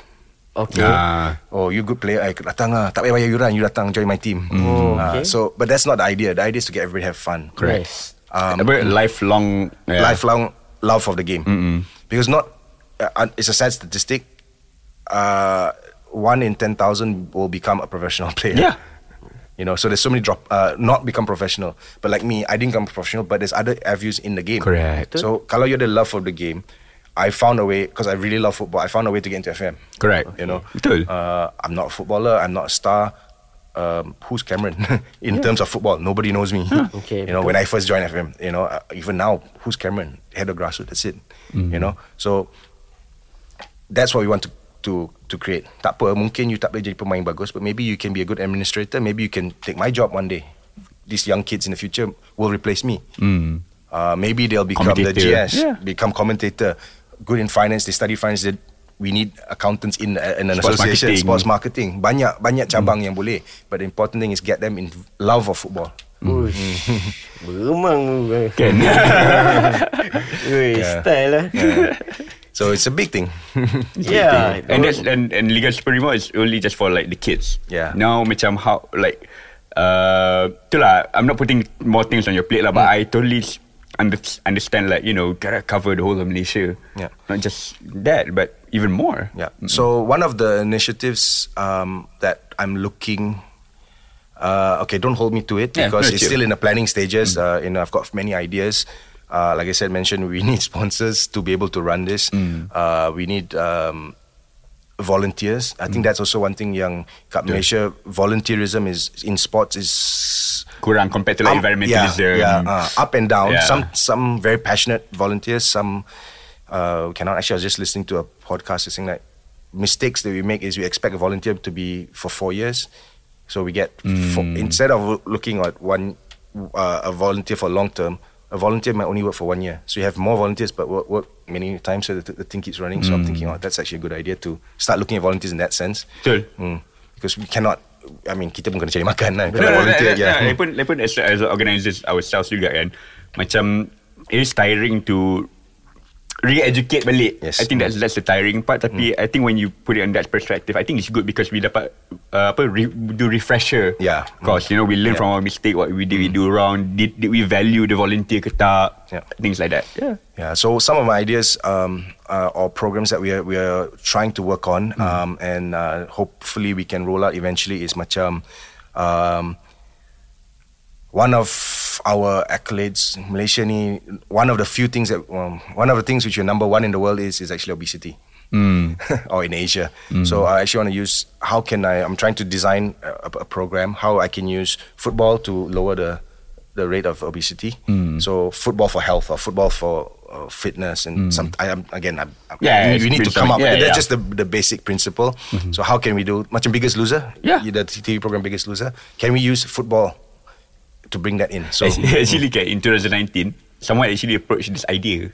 Okay Ah. Oh, you good player. I datang lah. Tak payah bayar yuran. You datang join my team. Oh, Ah, okay. so, but that's not the idea. The idea is to get everybody have fun. Yes. Um, Apa, lifelong. yeah. lifelong love of the game. Because not, uh, it's a sad statistic. Uh, one in ten thousand will become a professional player. Yeah. You know, so there's so many drop, uh, not become professional. But like me, I didn't become professional. But there's other avenues in the game. Correct. So kalau you ada love for the game, I found a way because I really love football. I found a way to get into FAM. Correct. You know, Betul. Uh, I'm not a footballer. I'm not a star. Um, who's Cameron in terms of football? Nobody knows me. Okay, you know, when I first joined FAM, you know, uh, even now, who's Cameron? Head of grassroots. That's it. Mm-hmm. You know, so that's what we want to to to create. Tak apa, mungkin you tak boleh jadi pemain bagus, but maybe you can be a good administrator. Maybe you can take my job one day. These young kids in the future will replace me. Uh, maybe they'll become the GS, Yeah. become commentator. Good in finance, they study finance. They, we need accountants in, uh, in an Sports association, marketing. sports marketing. Banyak banyak cabang yang boleh. But the important thing is get them in love of football. Uish. Beremang tu. Kan? Ui, Yeah. style lah. So it's a big thing. Yeah. and that's and, and Liga Supremo is only just for like the kids. Yeah. Now macam how like uh itulah I'm not putting more things on your plate lah, but I totally under, understand like you know gotta cover the whole of Malaysia. Yeah. Not just that, but even more. Yeah. So one of the initiatives um, that I'm looking. Uh, okay, don't hold me to it because no, it's chill. still in the planning stages. Uh, you know, I've got many ideas. Uh, like I said, mentioned we need sponsors to be able to run this. Uh, we need um, volunteers. I think that's also one thing. Young kat Malaysia, volunteerism is in sports is Kurang compared to like environmentalism. Yeah, yeah uh, up and down. Yeah. Some some very passionate volunteers. Some uh, cannot. Actually, I was just listening to a podcast saying that mistakes that we make is we expect a volunteer to be for four years, so we get four, Mm. instead of looking at one uh, a volunteer for long term, a volunteer might only work for one year. So you have more volunteers, but work, work many times so the, the thing keeps running. So I'm thinking, oh, that's actually a good idea to start looking at volunteers in that sense. Betul. Mm. Because we cannot. I mean, kita pun kena cari makan lah. Kalau volunteer, yeah. no, Lagi pun, lagi pun as, as organisers ourselves juga kan Macam It is tiring to Re-educate balik Yes. I think that's that's the tiring part Tapi I think when you put it on that perspective I think it's good because we dapat uh, Apa re, Do refresher Yeah. Cause you know We learn Yeah. from our mistake What we did we do wrong did, did we value the volunteer ke tak Yeah. Things like that Yeah Yeah, so some of my ideas um, uh, or programs that we are we are trying to work on, Mm-hmm. um, and uh, hopefully we can roll out eventually is macam um, one of our accolades Malaysia ni one of the few things that um, one of the things which you're number one in the world is is actually obesity. Mm. or in Asia. Mm. So I actually want to use how can I? I'm trying to design a, a program how I can use football to lower the the rate of obesity. Mm. So football for health or football for uh, fitness and some. I am again. I, I, Yeah, we, we need to come up. brainstorming. Yeah, that's yeah. just the the basic principle. Mm-hmm. So how can we do? Macam Biggest Loser. Yeah. The TV program Biggest Loser. Can we use football to bring that in? So Actually, in 2019 Someone actually approached this idea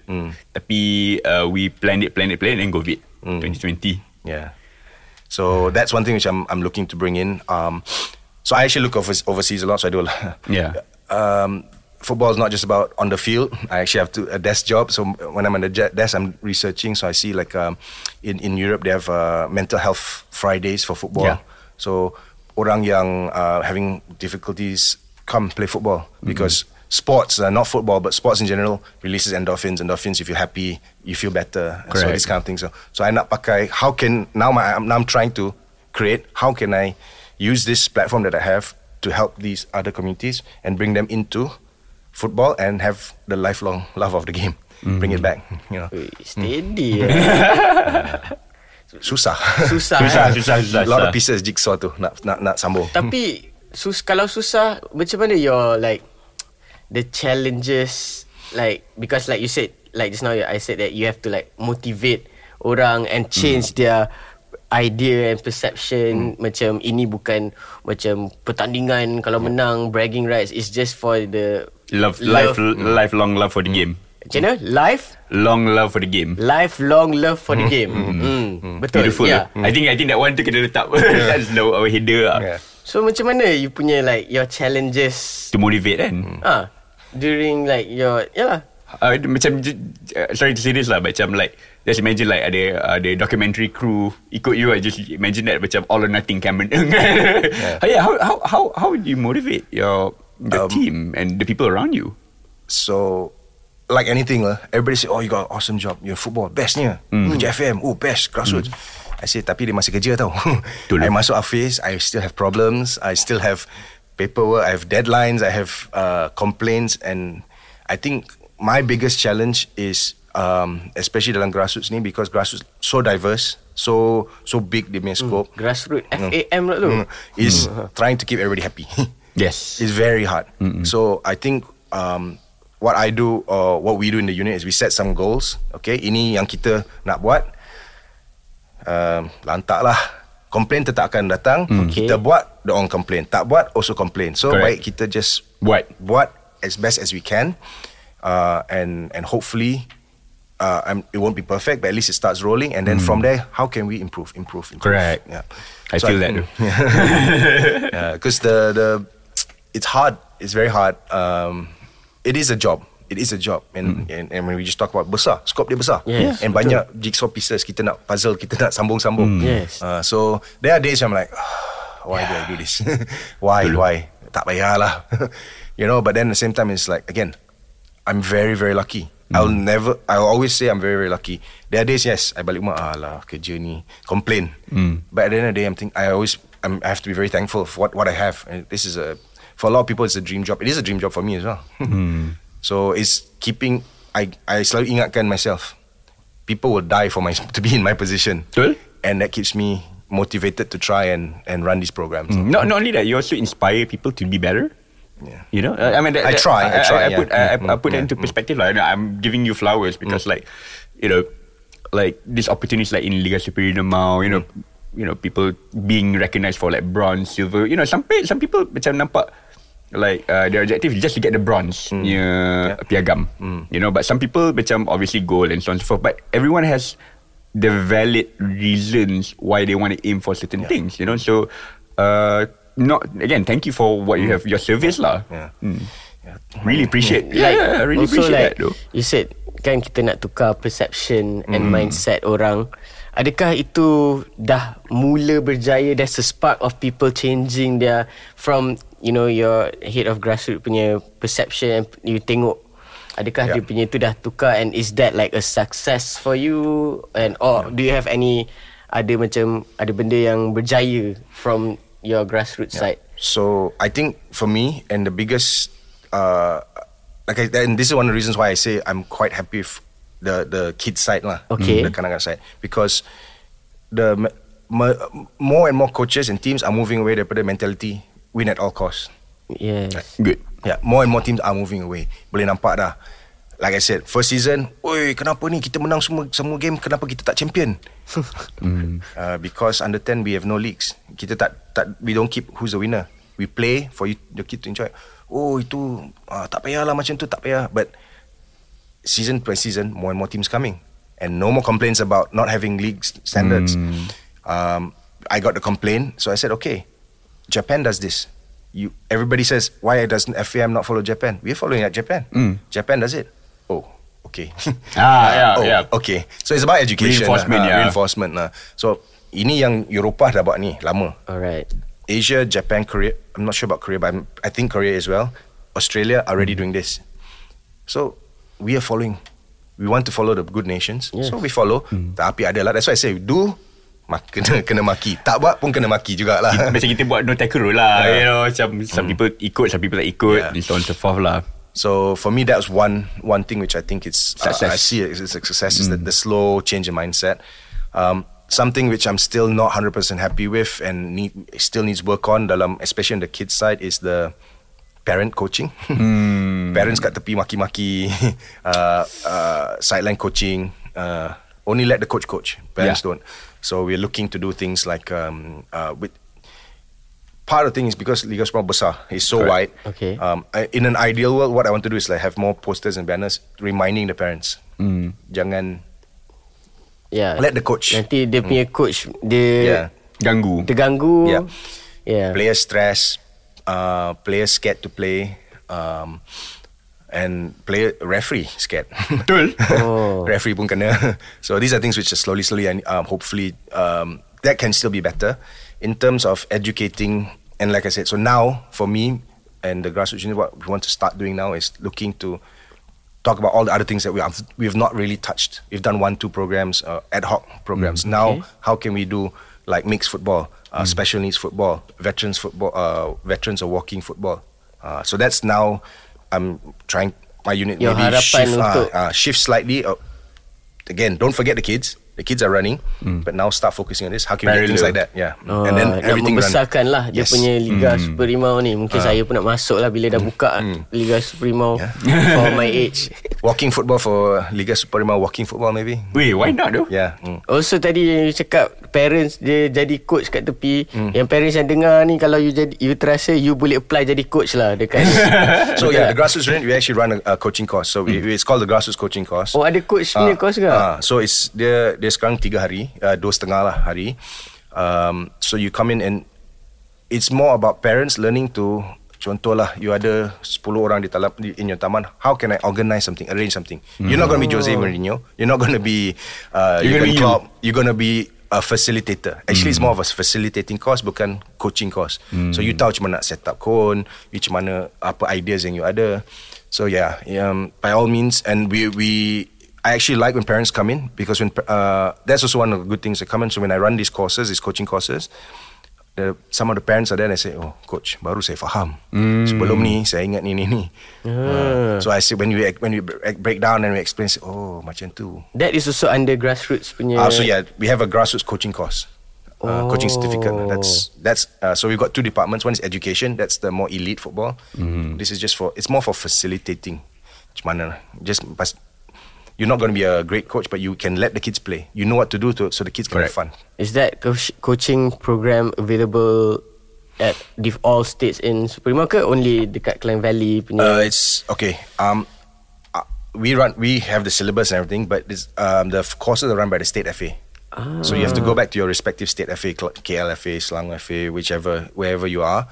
Tapi uh, We planned it Planned it Planned it And COVID 2020 Yeah. So that's one thing which I'm I'm looking to bring in. Um, so I actually look over, overseas a lot. So I do a lot. Yeah. Um, football is not just about on the field. I actually have to a desk job. So when I'm on the desk, I'm researching. So I see like um, in in Europe they have uh, mental health Fridays for football. Yeah. So orang yang uh, having difficulties come play football because sports, uh, not football, but sports in general releases endorphins. Endorphins, if you're happy, you feel better. So this kind of thing. So so I nak pakai. How can now my now I'm trying to create. How can I use this platform that I have to help these other communities and bring them into football and have the lifelong love of the game. Bring it back. You know, Ui, Steady ya. susah. Susah, Susah, eh? susah, susah, A lot susah. of pieces jigsaw tu nak nak nak sambung. Tapi sus kalau susah macam mana your like the challenges like because like you said like just now I said that you have to like motivate orang and change their idea and perception macam ini bukan macam pertandingan kalau menang bragging rights it's just for the Love, life, lifelong love for the game. macam mana life Long love for the game. lifelong love for the game mm. betul Beautiful. yeah. I think I think that one tu kena letak. That's the our header lah. Yeah. so macam mana you punya like your challenges To motivate kan. ah during like your yalah Uh, macam j- uh, sorry to say this lah macam like just imagine like ada ada documentary crew ikut you I just imagine that macam all or nothing Cameron yeah. yeah how how how how would you motivate your the Um, team and the people around you So, like anything lah, everybody say, oh you got an awesome job, you're football, bestnya. Mm. Kerja FM, oh best, grassroots. I say, tapi dia masih kerja tau. Betul. I masuk office, I still have problems, I still have paperwork, I have deadlines, I have uh, complaints and I think my biggest challenge is um, especially dalam grassroots ni because grassroots so diverse, so so big dia punya scope. grassroots FAM lah tu Mm. Is trying to keep everybody happy. yes It's very hard. So I think um, what I do or what we do in the unit is we set some goals. Okay, ini yang kita nak buat. Um, lantak lah. Complain tetap akan datang. Okay. Kita buat, the orang complain. Tak buat, also complain. So Correct. baik kita just Buat. buat as best as we can, uh, and and hopefully. Uh, I'm, it won't be perfect, but at least it starts rolling, and then from there, how can we improve, improve, improve? Correct. Yeah, I feel that too. yeah, because the the it's hard. It's very hard. Um, it is a job. It is a job, and, and and when we just talk about besar, scope dia besar, Yes, and banyak jigsaw pieces kita nak puzzle, kita nak sambung-sambung. Yes. Uh, so there are days I'm like, why do I do this? why? Why? Tak payahlah. you know. But then at the same time, it's like again, I'm very very lucky. I'll never. I'll always say I'm very very lucky. There are days yes, I balik rumah, alah kerja ni, complain. But at the end of the day, I'm think I always I'm, I have to be very thankful for what what I have. And this is a for a lot of people it's a dream job. It is a dream job for me as well. so it's keeping. I I selalu ingatkan myself. People will die for my to be in my position. Betul. And that keeps me motivated to try and and run these programs. Mm. not not only that you also inspire people to be better Yeah. You know, I mean, that, I try, I try, I, yeah. put, I, I Mm, put it yeah, mm, into mm. perspective. Like, I'm giving you flowers because, like, you know, like these opportunities, like in Liga Super Rimau, you know, you know, people being recognized for like bronze, silver. You know, some some people macam nampak like uh, their objective is just to get the bronze Hmm. near piagam. You know, but some people macam obviously gold and so on and so forth. But everyone has the valid reasons why they want to aim for certain things. You know, so uh, not again. Thank you for what you have your service lah. Hmm. Yeah. Mm. Yeah. Really appreciate. Yeah, like, yeah, I really also appreciate like that though. You said kan kita nak tukar perception and Hmm. mindset orang. Adakah itu dah mula berjaya There's a spark of people changing their From you know your head of grassroots punya perception and You tengok Adakah Yeah. dia punya tu dah tukar And is that like a success for you? And or do you have any Ada macam Ada benda yang berjaya From your grassroots side? So I think for me and the biggest, uh, like I, and this is one of the reasons why I say I'm quite happy the the kid side lah, Okay. the kanak side because the m- m- more and more coaches and teams are moving away daripada mentality win at all costs. Yeah Good. Yeah, more and more teams are moving away. Boleh nampak dah. Like I said, first season, oi, kenapa ni kita menang semua semua game, kenapa kita tak champion? uh, because under 10 we have no leagues. Kita tak tak we don't keep who's the winner. We play for you the kid to enjoy. Oh, itu uh, tak payahlah macam tu, tak payah. But season by season, more and more teams coming. And no more complaints about not having league s- standards. Um, I got the complaint, so I said, okay, Japan does this. You everybody says why doesn't FAM not follow Japan? We're following at Japan. Japan does it. Oh, okay. Ah, yeah, oh, yeah. Okay. So it's about education. Reinforcement, lah. Ah, yeah. Reinforcement lah. So ini yang Eropah dah buat ni lama. Alright Asia, Japan, Korea. I'm not sure about Korea, but I'm, I think Korea as well. Australia are already doing this. So we are following. We want to follow the good nations. Yes. So we follow. Tapi ada lah. That's why I say do. Mak, kena, kena maki. Tak buat pun kena maki jugalah. Macam kita buat no tackle rule lah Yeah. You know Macam some people ikut Some people tak ikut Yeah. So on so forth lah So for me, that's one one thing which I think it's uh. I see it as a success is that the slow change in mindset. Um, something which I'm still not hundred percent happy with and need still needs work on dalam especially on the kids side is the parent coaching. Parents kat tepi maki-maki, uh, uh, sideline coaching. Uh, only let the coach coach. Parents Yeah. don't. So we're looking to do things like um, uh, with part of the thing is because Liga Super besar is so Correct. wide. Okay. Um, I, in an ideal world, what I want to do is like have more posters and banners reminding the parents. Jangan Yeah let the coach Nanti dia punya coach Dia yeah Ganggu terganggu. Yeah. Yeah. player stress, uh, player scared to play, um, and player referee scared. Betul Oh. referee pun kena. So these are things which are slowly, slowly, and um, hopefully um, that can still be better in terms of educating. And like I said, so now for me and the grassroots unit, what we want to start doing now is looking to talk about all the other things that we have we've not really touched. We've done one, two programs, uh, ad hoc programs. now, okay. how can we do like mixed football, uh, special needs football, veterans football, uh, veterans or walking football? Uh, so that's now I'm trying my unit Your maybe shift, uh, uh, shift slightly. Uh, again, don't forget the kids. The kids are running, but now start focusing on this. How can we get things like that? Yeah, Oh, and then nak everything run. membesarkan lah dia Yes. punya Liga Super Rimau ni. Mungkin saya pun nak masuk lah bila dah buka Liga Super Rimau for my age. Walking football for Liga Super Rimau, walking football maybe. Wait why not though Yeah. mm. Also tadi you cakap parents dia jadi coach kat tepi. Yang parents yang dengar ni kalau you jadi you terasa you boleh apply jadi coach lah dekat. So yeah, the grassroots unit, we actually run a, a coaching course. So we, it's called the grassroots coaching course. Oh ada coach punya course ke? ah, so it's dia dia sekarang tiga hari, uh, dua setengah lah hari. Um, so you come in and it's more about parents learning to Contohlah you ada 10 orang di dalam in your taman how can I organize something arrange something? You're not going to be Jose Mourinho. You're not going to be uh, You're Jurgen gonna be you. Klopp you're going to be a facilitator. Actually it's more of a facilitating course bukan coaching course. So you tahu macam mana nak set up cone you macam mana apa ideas yang you ada. So yeah um, by all means and we we I actually like when parents come in because when uh, that's also one of the good things that come in so when I run these courses these coaching courses the, some of the parents are there and I say, oh coach, baru saya faham. Sebelum ni saya ingat ni ni ni. Uh, so I say when we when we break break down and we explain, say, oh macam tu. That is also under grassroots punya. Uh, so yeah, we have a grassroots coaching course. Uh, coaching certificate. Oh. That's that's uh, so we've got two departments. One is education. That's the more elite football. This is just for it's more for facilitating. Macam? Just pas, you're not going to be a great coach, but you can let the kids play. You know what to do to so the kids can have fun. Is that coach, coaching program available at the all states in Super Rimau ke only dekat Klang Valley punya? Uh, it's okay. Um, uh, we run. We have the syllabus and everything, but this, um, the f- courses are run by the state FA. Ah. So you have to go back to your respective state FA, Cl- KLFA, Selangor FA, whichever, wherever you are,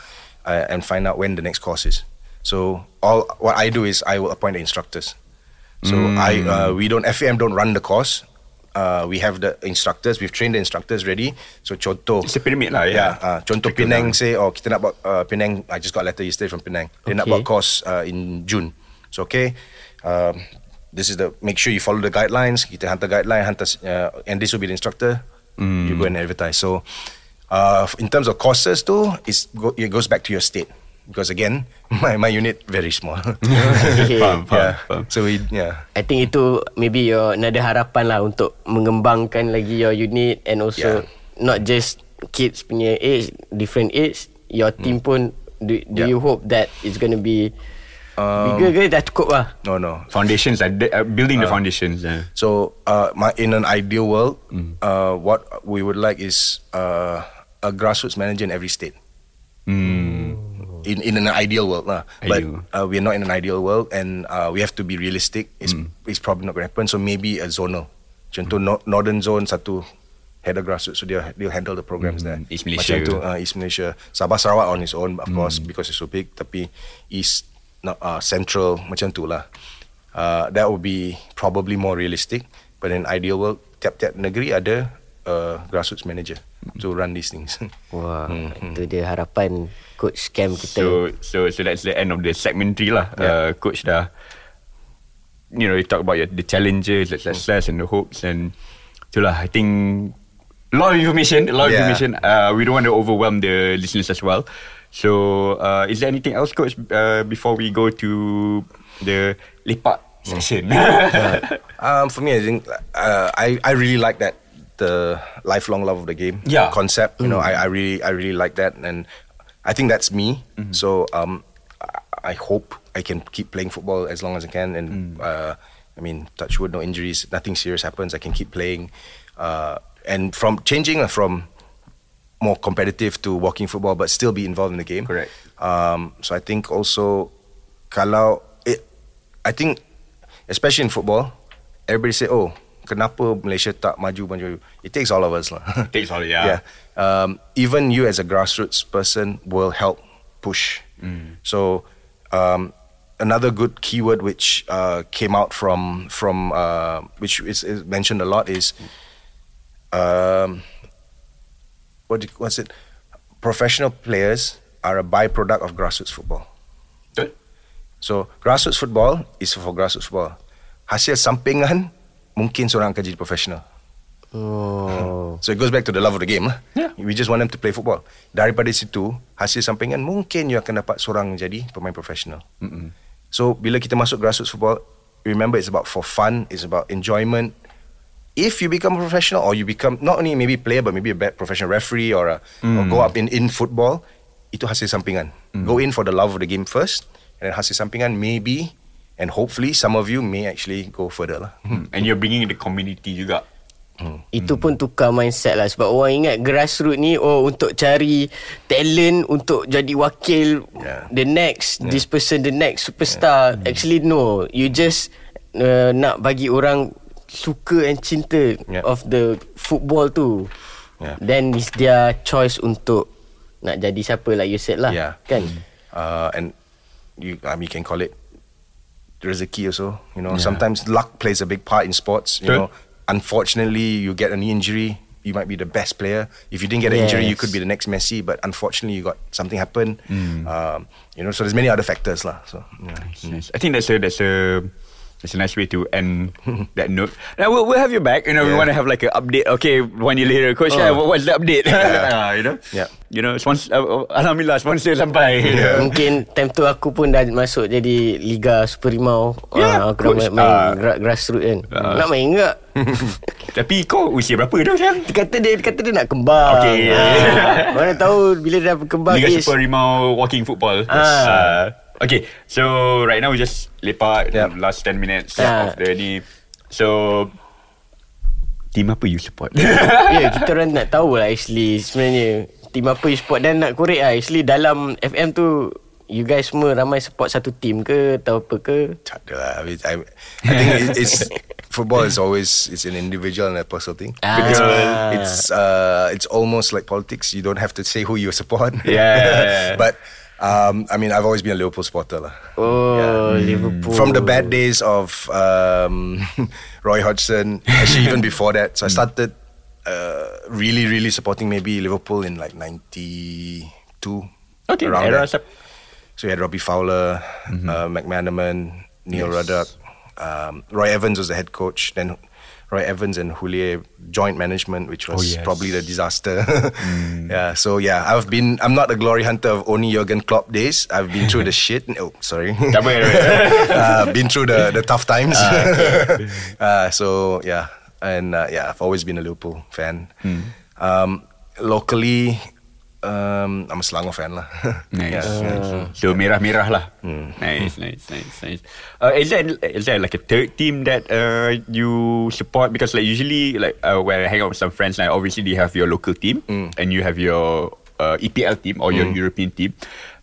uh, and find out when the next course is. So all what I do is I will appoint the instructors. So I uh, we don't FAM don't run the course. Uh, we have the instructors. We've trained the instructors ready. So contoh. It's a pyramid lah, Yeah. yeah. Uh, contoh Trickle Penang say, oh kita nak buat uh, Penang. I just got a letter yesterday from Penang. They nak Okay. buat course uh, in June. So okay. Um, this is the make sure you follow the guidelines. Kita hantar guideline, hantar uh, and this will be the instructor. You go and advertise. So uh, in terms of courses too, it's go, it goes back to your state because again, my my unit very small. Okay. Faham, faham, yeah. faham. So we yeah. I think itu maybe your another harapan lah untuk mengembangkan lagi your unit and also Yeah. not just kids punya age, different age. Your team pun do, do Yeah. you hope that it's gonna be Um, bigger ke dah cukup lah? No, no. Foundations are de- uh, building the foundations. Yeah. So, uh, my, in an ideal world, uh, what we would like is uh, a grassroots manager in every state. In in an ideal world, lah. But uh, we're not in an ideal world, and uh, we have to be realistic. It's it's probably not going to happen. So maybe a zonal. Contoh no, northern zone satu head of grassroots, so they'll they'll handle the programs there. East Malaysia. Macam tu, uh, East Malaysia, Sabah Sarawak on its own, of course, because it's so big. Tapi East, not, uh, Central, macam tu lah. Uh, that would be probably more realistic. But in ideal world, tiap-tiap negeri ada uh, grassroots manager to run these things. Wah, itu dia harapan coach Cam kita. So so so that's the end of the segment three lah. Yeah. Uh, coach dah you know you talk about your, the challenges, the success and the hopes and itulah I think a lot of information, a lot of Yeah. information. Uh, we don't want to overwhelm the listeners as well. So uh, is there anything else, coach, uh, before we go to the lepak session? Um, for me, I think uh, I I really like that the lifelong love of the game Yeah. concept. You know, I, I really I really like that, and I think that's me. So um, I, I hope I can keep playing football as long as I can, and uh, I mean, touch wood, no injuries, nothing serious happens. I can keep playing, uh, and from changing uh, from more competitive to walking football, but still be involved in the game. Correct. Um, so I think also kalau it, I think especially in football, everybody say, oh, kenapa Malaysia tak maju maju? It takes all of us lah. Takes all, yeah. yeah. Um, even you as a grassroots person will help push. So um, another good keyword which uh, came out from from uh, which is, is mentioned a lot is um, what do, what's it? Professional players are a byproduct of grassroots football. Betul? So grassroots football is for grassroots football. Hasil sampingan mungkin seorang akan jadi profesional. Oh. So it goes back to the love of the game lah. Yeah. We just want them to play football. Daripada situ, hasil sampingan mungkin you akan dapat seorang jadi pemain profesional. So bila kita masuk grassroots football, remember it's about for fun, it's about enjoyment. If you become a professional or you become not only maybe player but maybe a bad professional referee or, a, or go up in in football, itu hasil sampingan. Go in for the love of the game first, and then hasil sampingan maybe and hopefully some of you may actually go further lah. Hmm. And you're bringing the community juga. Itu pun tukar mindset lah Sebab orang ingat grassroots ni Oh untuk cari talent Untuk jadi wakil Yeah. The next This person the next superstar Actually no You just uh, Nak bagi orang Suka and cinta Yeah. Of the football tu Yeah. Then it's their choice untuk Nak jadi siapa Like you said lah Yeah. Kan uh, and you, I mean, you can call it rezeki also. You know, sometimes luck plays a big part in sports. You know, unfortunately, you get a knee injury, you might be the best player. If you didn't get an injury, you could be the next Messi. But unfortunately, you got something happen. Um, you know, so there's many other factors, lah. So yeah. Nice. I think that's a that's a that's a nice way to end that note. Now we'll, we'll have you back. You know, we Yeah. want to have like an update. Okay, one year later, coach, uh, what, what's the update? Ah, you know, Yeah. You know, sponsor. Uh, Alhamdulillah, sponsor sampai. Mungkin time tu aku pun dah masuk jadi Liga Super Rimau Yeah, Ah, Aku coach, nak main, main ah. gra- grassroots kan Ah. Nak main enggak? Tapi kau usia berapa dah sekarang? Dia kata dia, dia kata dia nak kembang. Okey. Ah, mana tahu bila dia dah berkembang Liga is Super Rimau walking football. Ah. Uh, okay, so right now we just lepak Yeah. last 10 minutes Ah. of the ni. So team apa you support? ya, kita orang nak tahu lah actually sebenarnya Team apa you support Dan nak korek lah Actually dalam FM tu You guys semua ramai support satu team ke Atau apa ke Tak ada lah. I, I, I think it, it's football is always it's an individual and a personal thing. Ah. It's it's uh it's almost like politics. You don't have to say who you support. Yeah. but um, I mean, I've always been a Liverpool supporter. Oh Liverpool From the bad days of um, Roy Hodgson, actually even before that. So I started uh, really, really supporting maybe Liverpool in like '92. Okay, around era there. So you had Robbie Fowler, uh, McManaman, Neil Ruddock, um, Roy Evans was the head coach. Then Roy Evans and Houllier joint management, which was Oh, yes. probably the disaster. Yeah. So yeah, I've been. I'm not a glory hunter of only Jurgen Klopp days. I've been through the shit. Oh, sorry. Tak apa, uh, been through the the tough times. uh, so yeah, and uh, yeah, I've always been a Liverpool fan. Um, locally, um, I'm a Selangor fan lah. Nice, Yeah. nice. So merah-merah lah. Nice, nice, nice, nice. Uh, is there is there like a third team that uh, you support? Because like usually like uh, when I hang out with some friends, like obviously they have your local team and you have your uh, EPL team or your European team,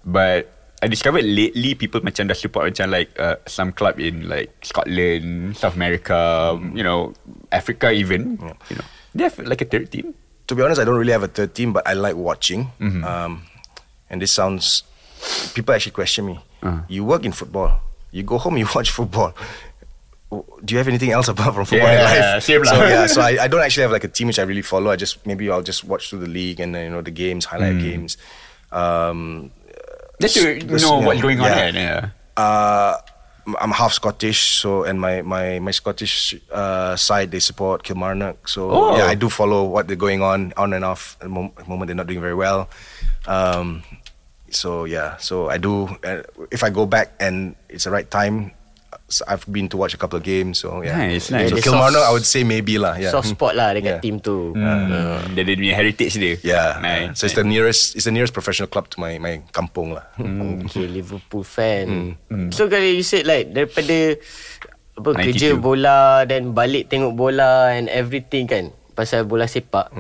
but. I discovered lately people macam dah support macam like uh, some club in like Scotland, South America, you know, Africa even. You know, they have like a third team. To be honest, I don't really have a third team, but I like watching. Um, and this sounds, people actually question me. You work in football. You go home, you watch football. Do you have anything else apart from football in Yeah, life? same lah. so yeah, so I, I don't actually have like a team which I really follow. I just maybe I'll just watch through the league and you know the games, highlight games. Um, Just to know yeah, what's going on yeah. Yeah. uh, I'm half Scottish, so and my my my Scottish uh, side they support Kilmarnock. So Oh. yeah, I do follow what they're going on on and off. At the mom- at the moment, they're not doing very well. Um, so yeah, so I do. Uh, if I go back and it's the right time, so I've been to watch a couple of games. So yeah, Nice, nice. So Dia Kilmarnock, soft- I would say maybe lah. Yeah, Soft spot lah dekat Yeah. team tu Hmm. Dia ada punya heritage dia. Yeah, Nice. so it's the nearest, it's the nearest professional club to my my kampung lah. Okay Liverpool fan So kalau you said like Daripada apa 92. kerja bola Dan balik tengok bola And everything kan Pasal bola sepak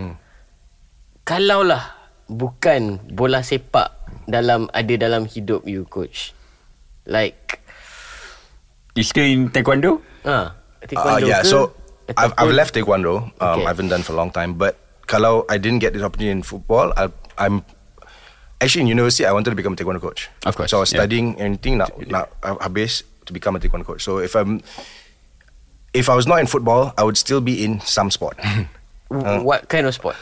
Kalau lah Bukan bola sepak dalam Ada dalam hidup you coach Like You still in taekwondo? ah, Uh, Taekwondo yeah, ke? so I've, I've left taekwondo. Um, Okay. I haven't done for a long time. But kalau I didn't get this opportunity in football, I, I'm actually in university. I wanted to become a taekwondo coach. Of course, So I was yeah. studying anything nak nak habis to become a taekwondo coach. So if I'm if I was not in football, I would still be in some sport. W- What kind of sport?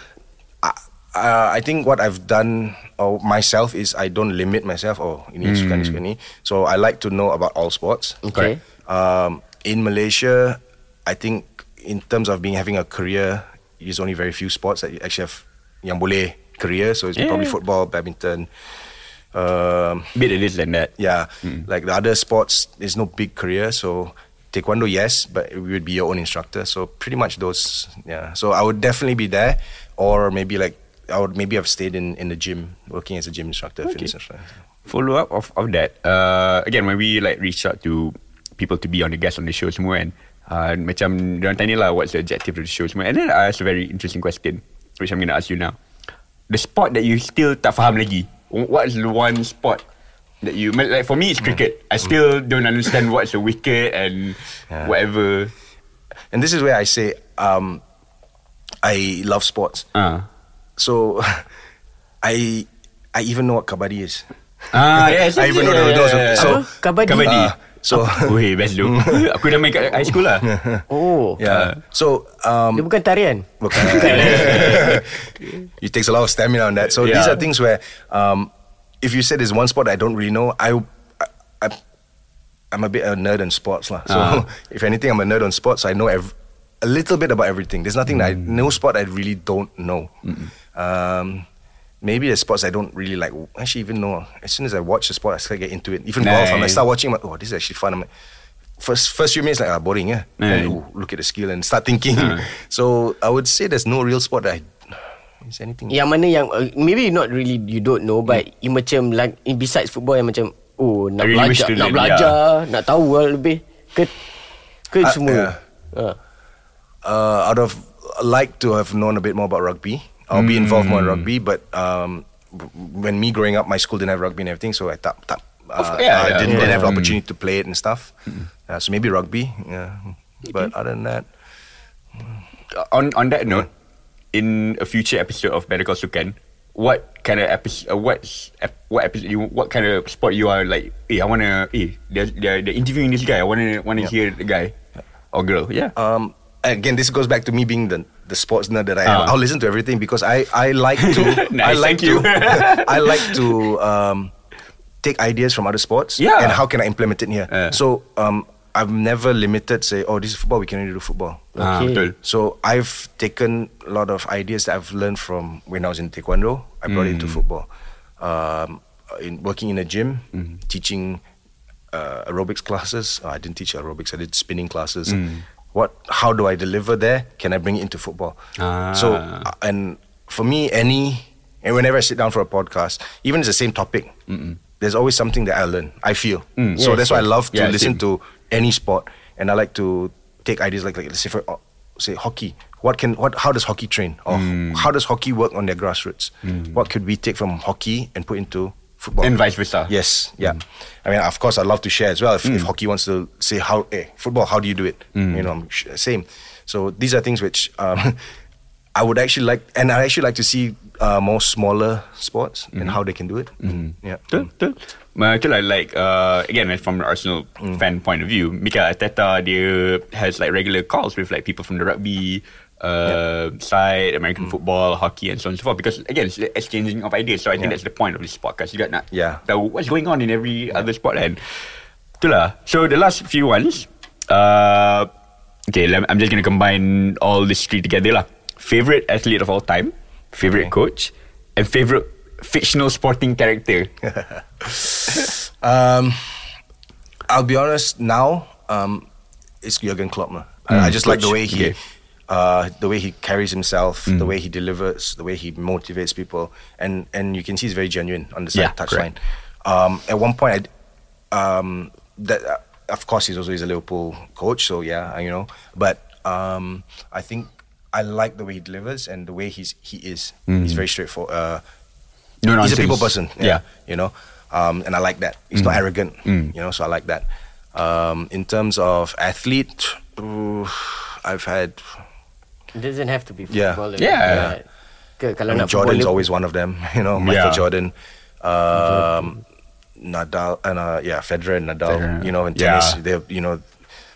I, uh, I think what I've done or myself is I don't limit myself. Oh, ini suka ni suka ni. So I like to know about all sports. Okay. Um, in Malaysia, I think in terms of being having a career, there's only very few sports that you actually have yang boleh career. So it's Yeah. probably football, badminton. Um, Bit it is than that. yeah, like the other sports, there's no big career. So taekwondo, yes, but you would be your own instructor. So pretty much those, yeah. So I would definitely be there, or maybe like I would maybe have stayed in in the gym, working as a gym instructor, fitness instructor. Follow up of, of that. Uh, again, when we like reach out to people to be on the guest on the show semua and uh, macam diorang tanya lah what's the objective of the show semua. And then I asked a very interesting question, which I'm going to ask you now. The sport that you still tak faham lagi. What is the one sport that you like? For me, it's cricket. I still don't understand what's a wicket and Yeah. whatever. And this is where I say, um, I love sports. Ah, So I I even know what kabaddi is. ah, yes, I even know the- those- so- Apa? Kabaddi? kabaddi. Ah, so Weh, best tu. Aku dah main kat high school lah. Oh yeah. So um, Dia bukan tarian Bukan. it takes a lot of stamina on that. So these are things where, um, if you said there's one sport I don't really know, I, I, I'm a bit a nerd on sports lah. So Ah. if anything, I'm a nerd on sports. I know ev- a little bit about everything. There's nothing that I, Mm. no sport I really don't know. Um, maybe the sports I don't really like. Actually, even know as soon as I watch the sport, I start to get into it. Even golf, I'm like Nice. start watching. I'm like, oh, this is actually fun. I'm like, first first few minutes like ah, boring, yeah. Nice. Then ooh, look at the skill and start thinking. so I would say there's no real sport that I. Is anything? Yang mana yang uh, Maybe not really You don't know But you macam like, Besides football Yang macam Oh nak I really belajar to Nak learn, belajar Nak tahu lah lebih Ke Ke Ah, semua yeah. Ah. Uh, out of like to have known a bit more about rugby. I'll be involved more in rugby. But um, when me growing up, my school didn't have rugby and everything, so I thought, uh, yeah, I yeah, didn't, yeah. didn't have the opportunity to play it and stuff. Uh, so maybe rugby. Yeah. But other than that, on on that note, in a future episode of Better Call Sukan, what kind of episode? Uh, what ep- what episode? You, what kind of sport you are like? Eh, I wanna. Eh, they're, they're, they're interviewing this guy. I wanna wanna hear the guy or girl. Yeah. um, again, this goes back to me being the the sports nerd that I am. Ah. I'll listen to everything because I I like to I like you. to I like to um, take ideas from other sports Yeah. and how can I implement it here. Yeah. So um, I've never limited say oh this is football we can only do football. Ah, Okay. So I've taken a lot of ideas that I've learned from when I was in taekwondo. I brought it into football. Um, in working in a gym, teaching uh, aerobics classes. Oh, I didn't teach aerobics. I did spinning classes. What? How do I deliver there? Can I bring it into football? So Ah. uh, and for me, any and whenever I sit down for a podcast, even it's the same topic, there's always something that I learn. I feel. Mm. So that's why I love to Yeah, listen to any sport, and I like to take ideas like like let's say for uh, say hockey. What can what? How does hockey train? Or Mm. how does hockey work on their grassroots? What could we take from hockey and put into football? And vice versa. Yes, yeah. I mean, of course, I'd love to share as well. If, if hockey wants to say how, eh, football, how do you do it? You know, I'm same. So these are things which um, I would actually like, and I actually like to see uh, more smaller sports and how they can do it. Yeah. Betul, betul. Uh, itulah like uh, again from an Arsenal fan point of view, Mikel Arteta dia has like regular calls with like people from the rugby uh, side, American football, hockey, and so on and so forth. Because again, it's exchanging of ideas. So I think Yeah. that's the point of this podcast. You got nak Yeah. tahu what's going on in every other sport and itulah. So the last few ones, uh, okay, I'm just gonna combine all these three together lah. Favorite athlete of all time, favorite coach, and favorite fictional sporting character. Um, I'll be honest. Now, um, it's Jurgen Klopp. man. I, just like the way he, Okay. Uh, the way he carries himself, the way he delivers, the way he motivates people, and and you can see he's very genuine on the Yeah, touchline. Um, at one point, I um, that uh, of course he's also he's a Liverpool coach, so yeah, you know. But um, I think I like the way he delivers and the way he's he is. He's very straightforward. Uh, No he's nonsense. a people person. Yeah. you know, um, and I like that. He's not arrogant. You know, so I like that. Um, in terms of athlete, ooh, I've had. It doesn't have to be Yeah. football. Yeah. Ke, I kalau mean, nak Jordan's football, always one of them. You know, Michael Yeah. Jordan, um, Nadal, and uh, yeah, Federer and Nadal. Federer. You know, in Yeah. tennis, they you know.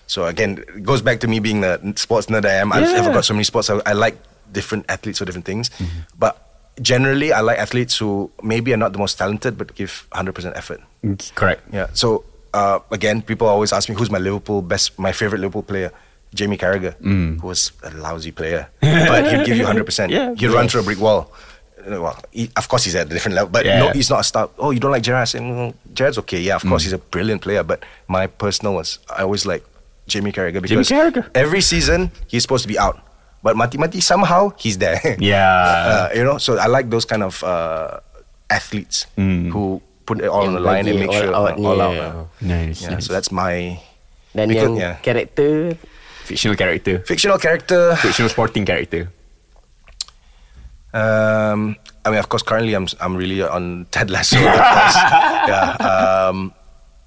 So again, it goes back to me being the sports nerd I am. I've, Yeah. I've got so many sports. I, I like different athletes for different things, Mm-hmm. but generally, I like athletes who maybe are not the most talented, but give hundred percent effort. Correct. Yeah. So uh, again, people always ask me who's my Liverpool best, my favorite Liverpool player. Jamie Carragher, who was a lousy player, but he'd give you hundred percent. Yeah. He'd run through a brick wall. Uh, Well, he, of course he's at a different level, but Yeah. no, he's not a star. Oh, you don't like Gerrard? I say, "Mm, Gerrard's okay. Yeah, of course he's a brilliant player, but my personal was I always like Jamie Carragher Jamie because Carragher. every season he's supposed to be out, but mati mati somehow he's there. Yeah. uh, you know. So I like those kind of uh, athletes who put it all on the line and bagi make sure all out uh, all ni, out. uh. Nice. Yeah, nice. so that's my Dan Because- yang yeah. karakter fictional character. fictional character. fictional sporting character. Um, I mean, of course, currently I'm I'm really on Ted Lasso. Yeah. Um,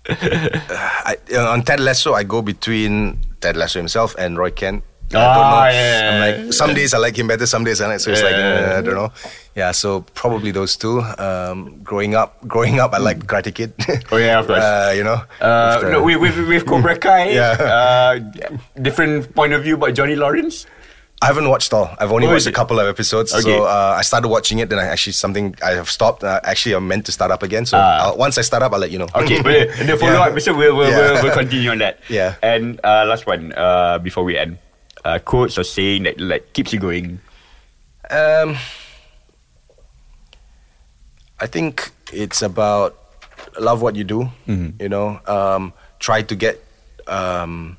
I, on Ted Lasso, I go between Ted Lasso himself and Roy Kent. I don't know. Ah, yeah, I'm like some days I like him better, some days I like. So it's like uh, I don't know. Yeah, so probably those two. Um, growing up, growing up, I like Karate Kid. Oh, yeah, of course. Uh, you know. Uh, no, with, with, with Cobra Kai, Yeah. uh, different point of view about Johnny Lawrence. I haven't watched all. I've only Oh, watched a couple of episodes. Okay. So uh, I started watching it. Then I actually something I have stopped. Uh, actually, I'm meant to start up again. So Ah. I'll, once I start up, I'll let you know. Okay, but the follow up Yeah. episode we'll, we'll, we'll, we'll continue on that. Yeah. And uh, last one, uh, before we end, uh, quotes or saying that like keeps you going. Um, I think it's about love what you do. Mm-hmm. You know, um, try to get, um,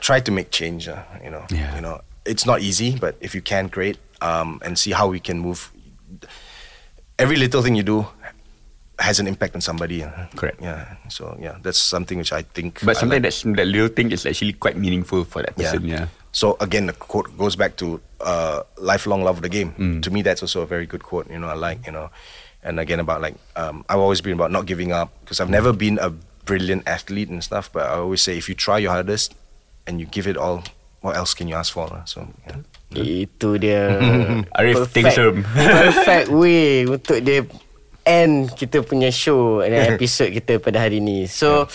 try to make change. Uh, you know, Yeah. you know, it's not easy, but if you can, great. Um, and see how we can move. Every little thing you do has an impact on somebody. uh, Correct. Yeah. So yeah, that's something which I think. But I sometimes like. that's, that little thing is actually quite meaningful for that person. Yeah. So again, the quote goes back to uh, lifelong love of the game. To me, that's also a very good quote. You know, I like you know, and again about like um, I've always been about not giving up because I've never been a brilliant athlete and stuff. But I always say if you try your hardest and you give it all, what else can you ask for? lah? So yeah. Itu dia Arif, home. Perfect way Untuk dia End kita punya show Dan episode kita pada hari ni So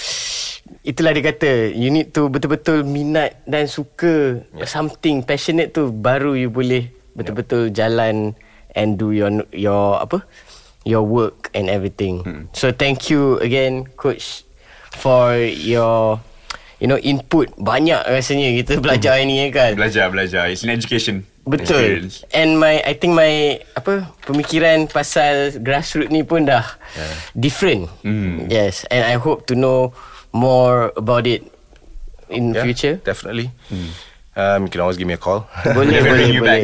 Itulah dia kata You need to betul-betul Minat dan suka Something passionate tu Baru you boleh Betul-betul jalan And do your Your apa Your work and everything So thank you again Coach For your You know input Banyak rasanya Kita belajar ini kan Belajar, belajar. It's an education. Betul. Experience. And my I think my apa pemikiran pasal grassroots ni pun dah different. Hmm. Yes, and I hope to know more about it in Yeah, future. definitely. Um, you can always give me a call. Boleh boleh you boleh. back.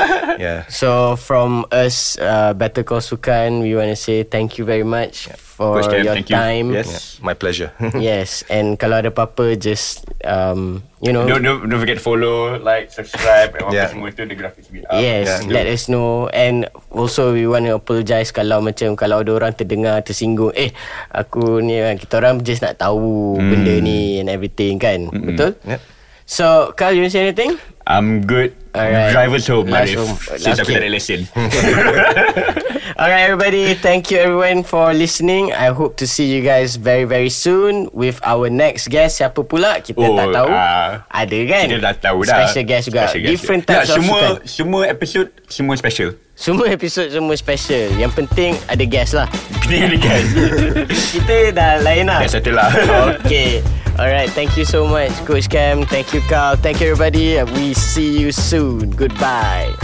yeah. So from us, uh, Better Call Sukan, we want to say thank you very much for Coach Cam, your thank you. time. Yes. Yeah, my pleasure. Yes, and kalau ada apa-apa, just um, you know, Don't, don't, don't forget to follow, like, subscribe, and Yeah. yeah. semua itu, the graphics will be up. Yes, Yeah. let us know and also we want to apologize kalau macam kalau ada orang terdengar tersinggung eh aku ni kita orang just nak tahu Hmm. benda ni and everything kan. Betul? Yep. So, Khal, you to say anything? I'm good. Alright. Driver's home, Last Arif. home. Since aku Okay. tak ada lesson. Alright, everybody. Thank you, everyone, for listening. I hope to see you guys very, very soon with our next guest. Siapa pula? Kita Oh, tak tahu. ah, Ada kan? Kita dah tahu dah. Special guest juga. Special guest. Different Tak, types of semua, sukan. semua episode, semua special. Semua episod semua special. Yang penting ada guest lah. Penting ada guest. Kita dah lain lah. Dah settle lah. okay. Alright, thank you so much, Coach Cam. Thank you, Carl. Thank you, everybody. We see you soon. Goodbye.